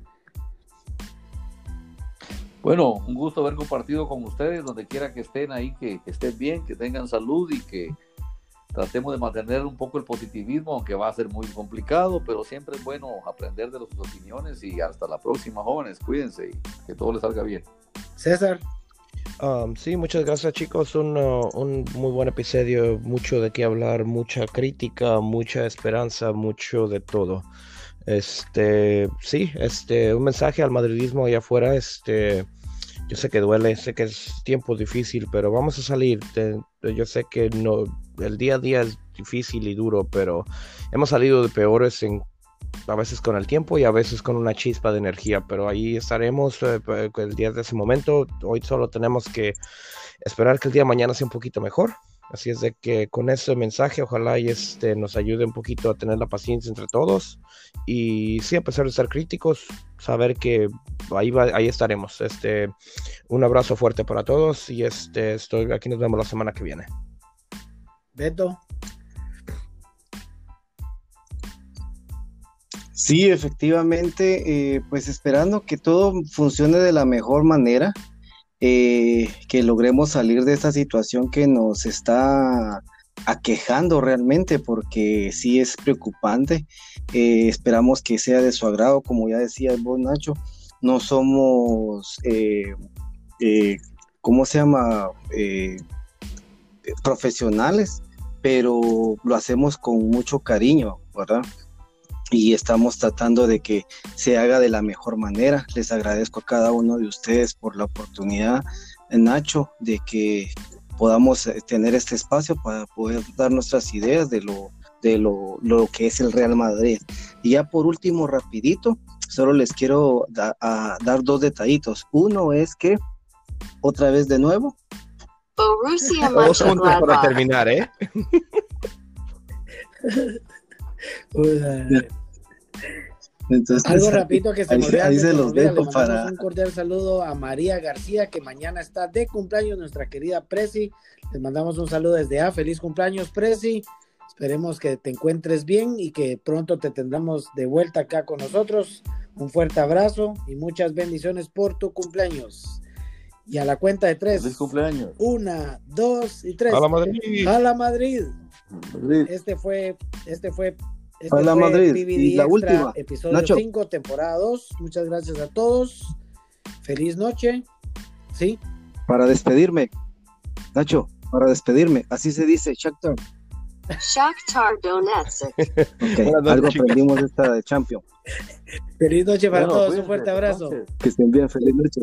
Bueno, un gusto haber compartido con ustedes, donde quiera que estén ahí, que, estén bien, que tengan salud y que tratemos de mantener un poco el positivismo, aunque va a ser muy complicado, pero siempre es bueno aprender de sus opiniones y hasta la próxima, jóvenes, cuídense y que todo les salga bien. César. Um, sí, muchas gracias chicos, un, uh, un, muy buen episodio, mucho de qué hablar, mucha crítica, mucha esperanza, mucho de todo. Este, sí, este, un mensaje al madridismo allá afuera, este, yo sé que duele, sé que es tiempo difícil, pero vamos a salir. yo sé que no, el día a día es difícil y duro, pero hemos salido de peores en a veces con el tiempo y a veces con una chispa de energía, pero ahí estaremos eh, el día de ese momento. Hoy solo tenemos que esperar que el día de mañana sea un poquito mejor. Así es de que con ese mensaje ojalá y este nos ayude un poquito a tener la paciencia entre todos y sí a pesar de ser críticos, saber que ahí ahí estaremos. Este un abrazo fuerte para todos y este estoy aquí nos vemos la semana que viene. Beto. Sí, efectivamente, eh, pues esperando que todo funcione de la mejor manera, eh, que logremos salir de esta situación que nos está aquejando realmente, porque sí es preocupante. Eh, esperamos que sea de su agrado, como ya decía vos, Nacho, no somos, ¿cómo se llama? profesionales, pero lo hacemos con mucho cariño, ¿verdad? Y estamos tratando de que se haga de la mejor manera. Les agradezco a cada uno de ustedes por la oportunidad, Nacho, de que podamos eh, tener este espacio para poder dar nuestras ideas de lo, de lo, que es el Real Madrid. Y ya por último, rapidito, solo les quiero dar dos detallitos. Uno es que, otra vez de nuevo. Todos juntos para terminar, ¿eh? Algo rapidito que se me olvidó. para... Un cordial saludo a María García, que mañana está de cumpleaños, nuestra querida Presi. Les mandamos un saludo desde A. Feliz cumpleaños, Presi. Esperemos que te encuentres bien y que pronto te tendremos de vuelta acá con nosotros. Un fuerte abrazo y muchas bendiciones por tu cumpleaños. Y a la cuenta de tres. Feliz cumpleaños. Una, dos y tres. A la Madrid. A la Madrid. Este fue, este fue este la Madrid. y la última. Episodio 5, temporada 2. Muchas gracias a todos. Feliz noche. ¿Sí? Para despedirme, Nacho, para despedirme, así se dice, Shakhtar. Shakhtar Donetsk. Okay, algo aprendimos esta de Champion. Feliz noche para todos, un fuerte abrazo. Que estén bien, feliz noche.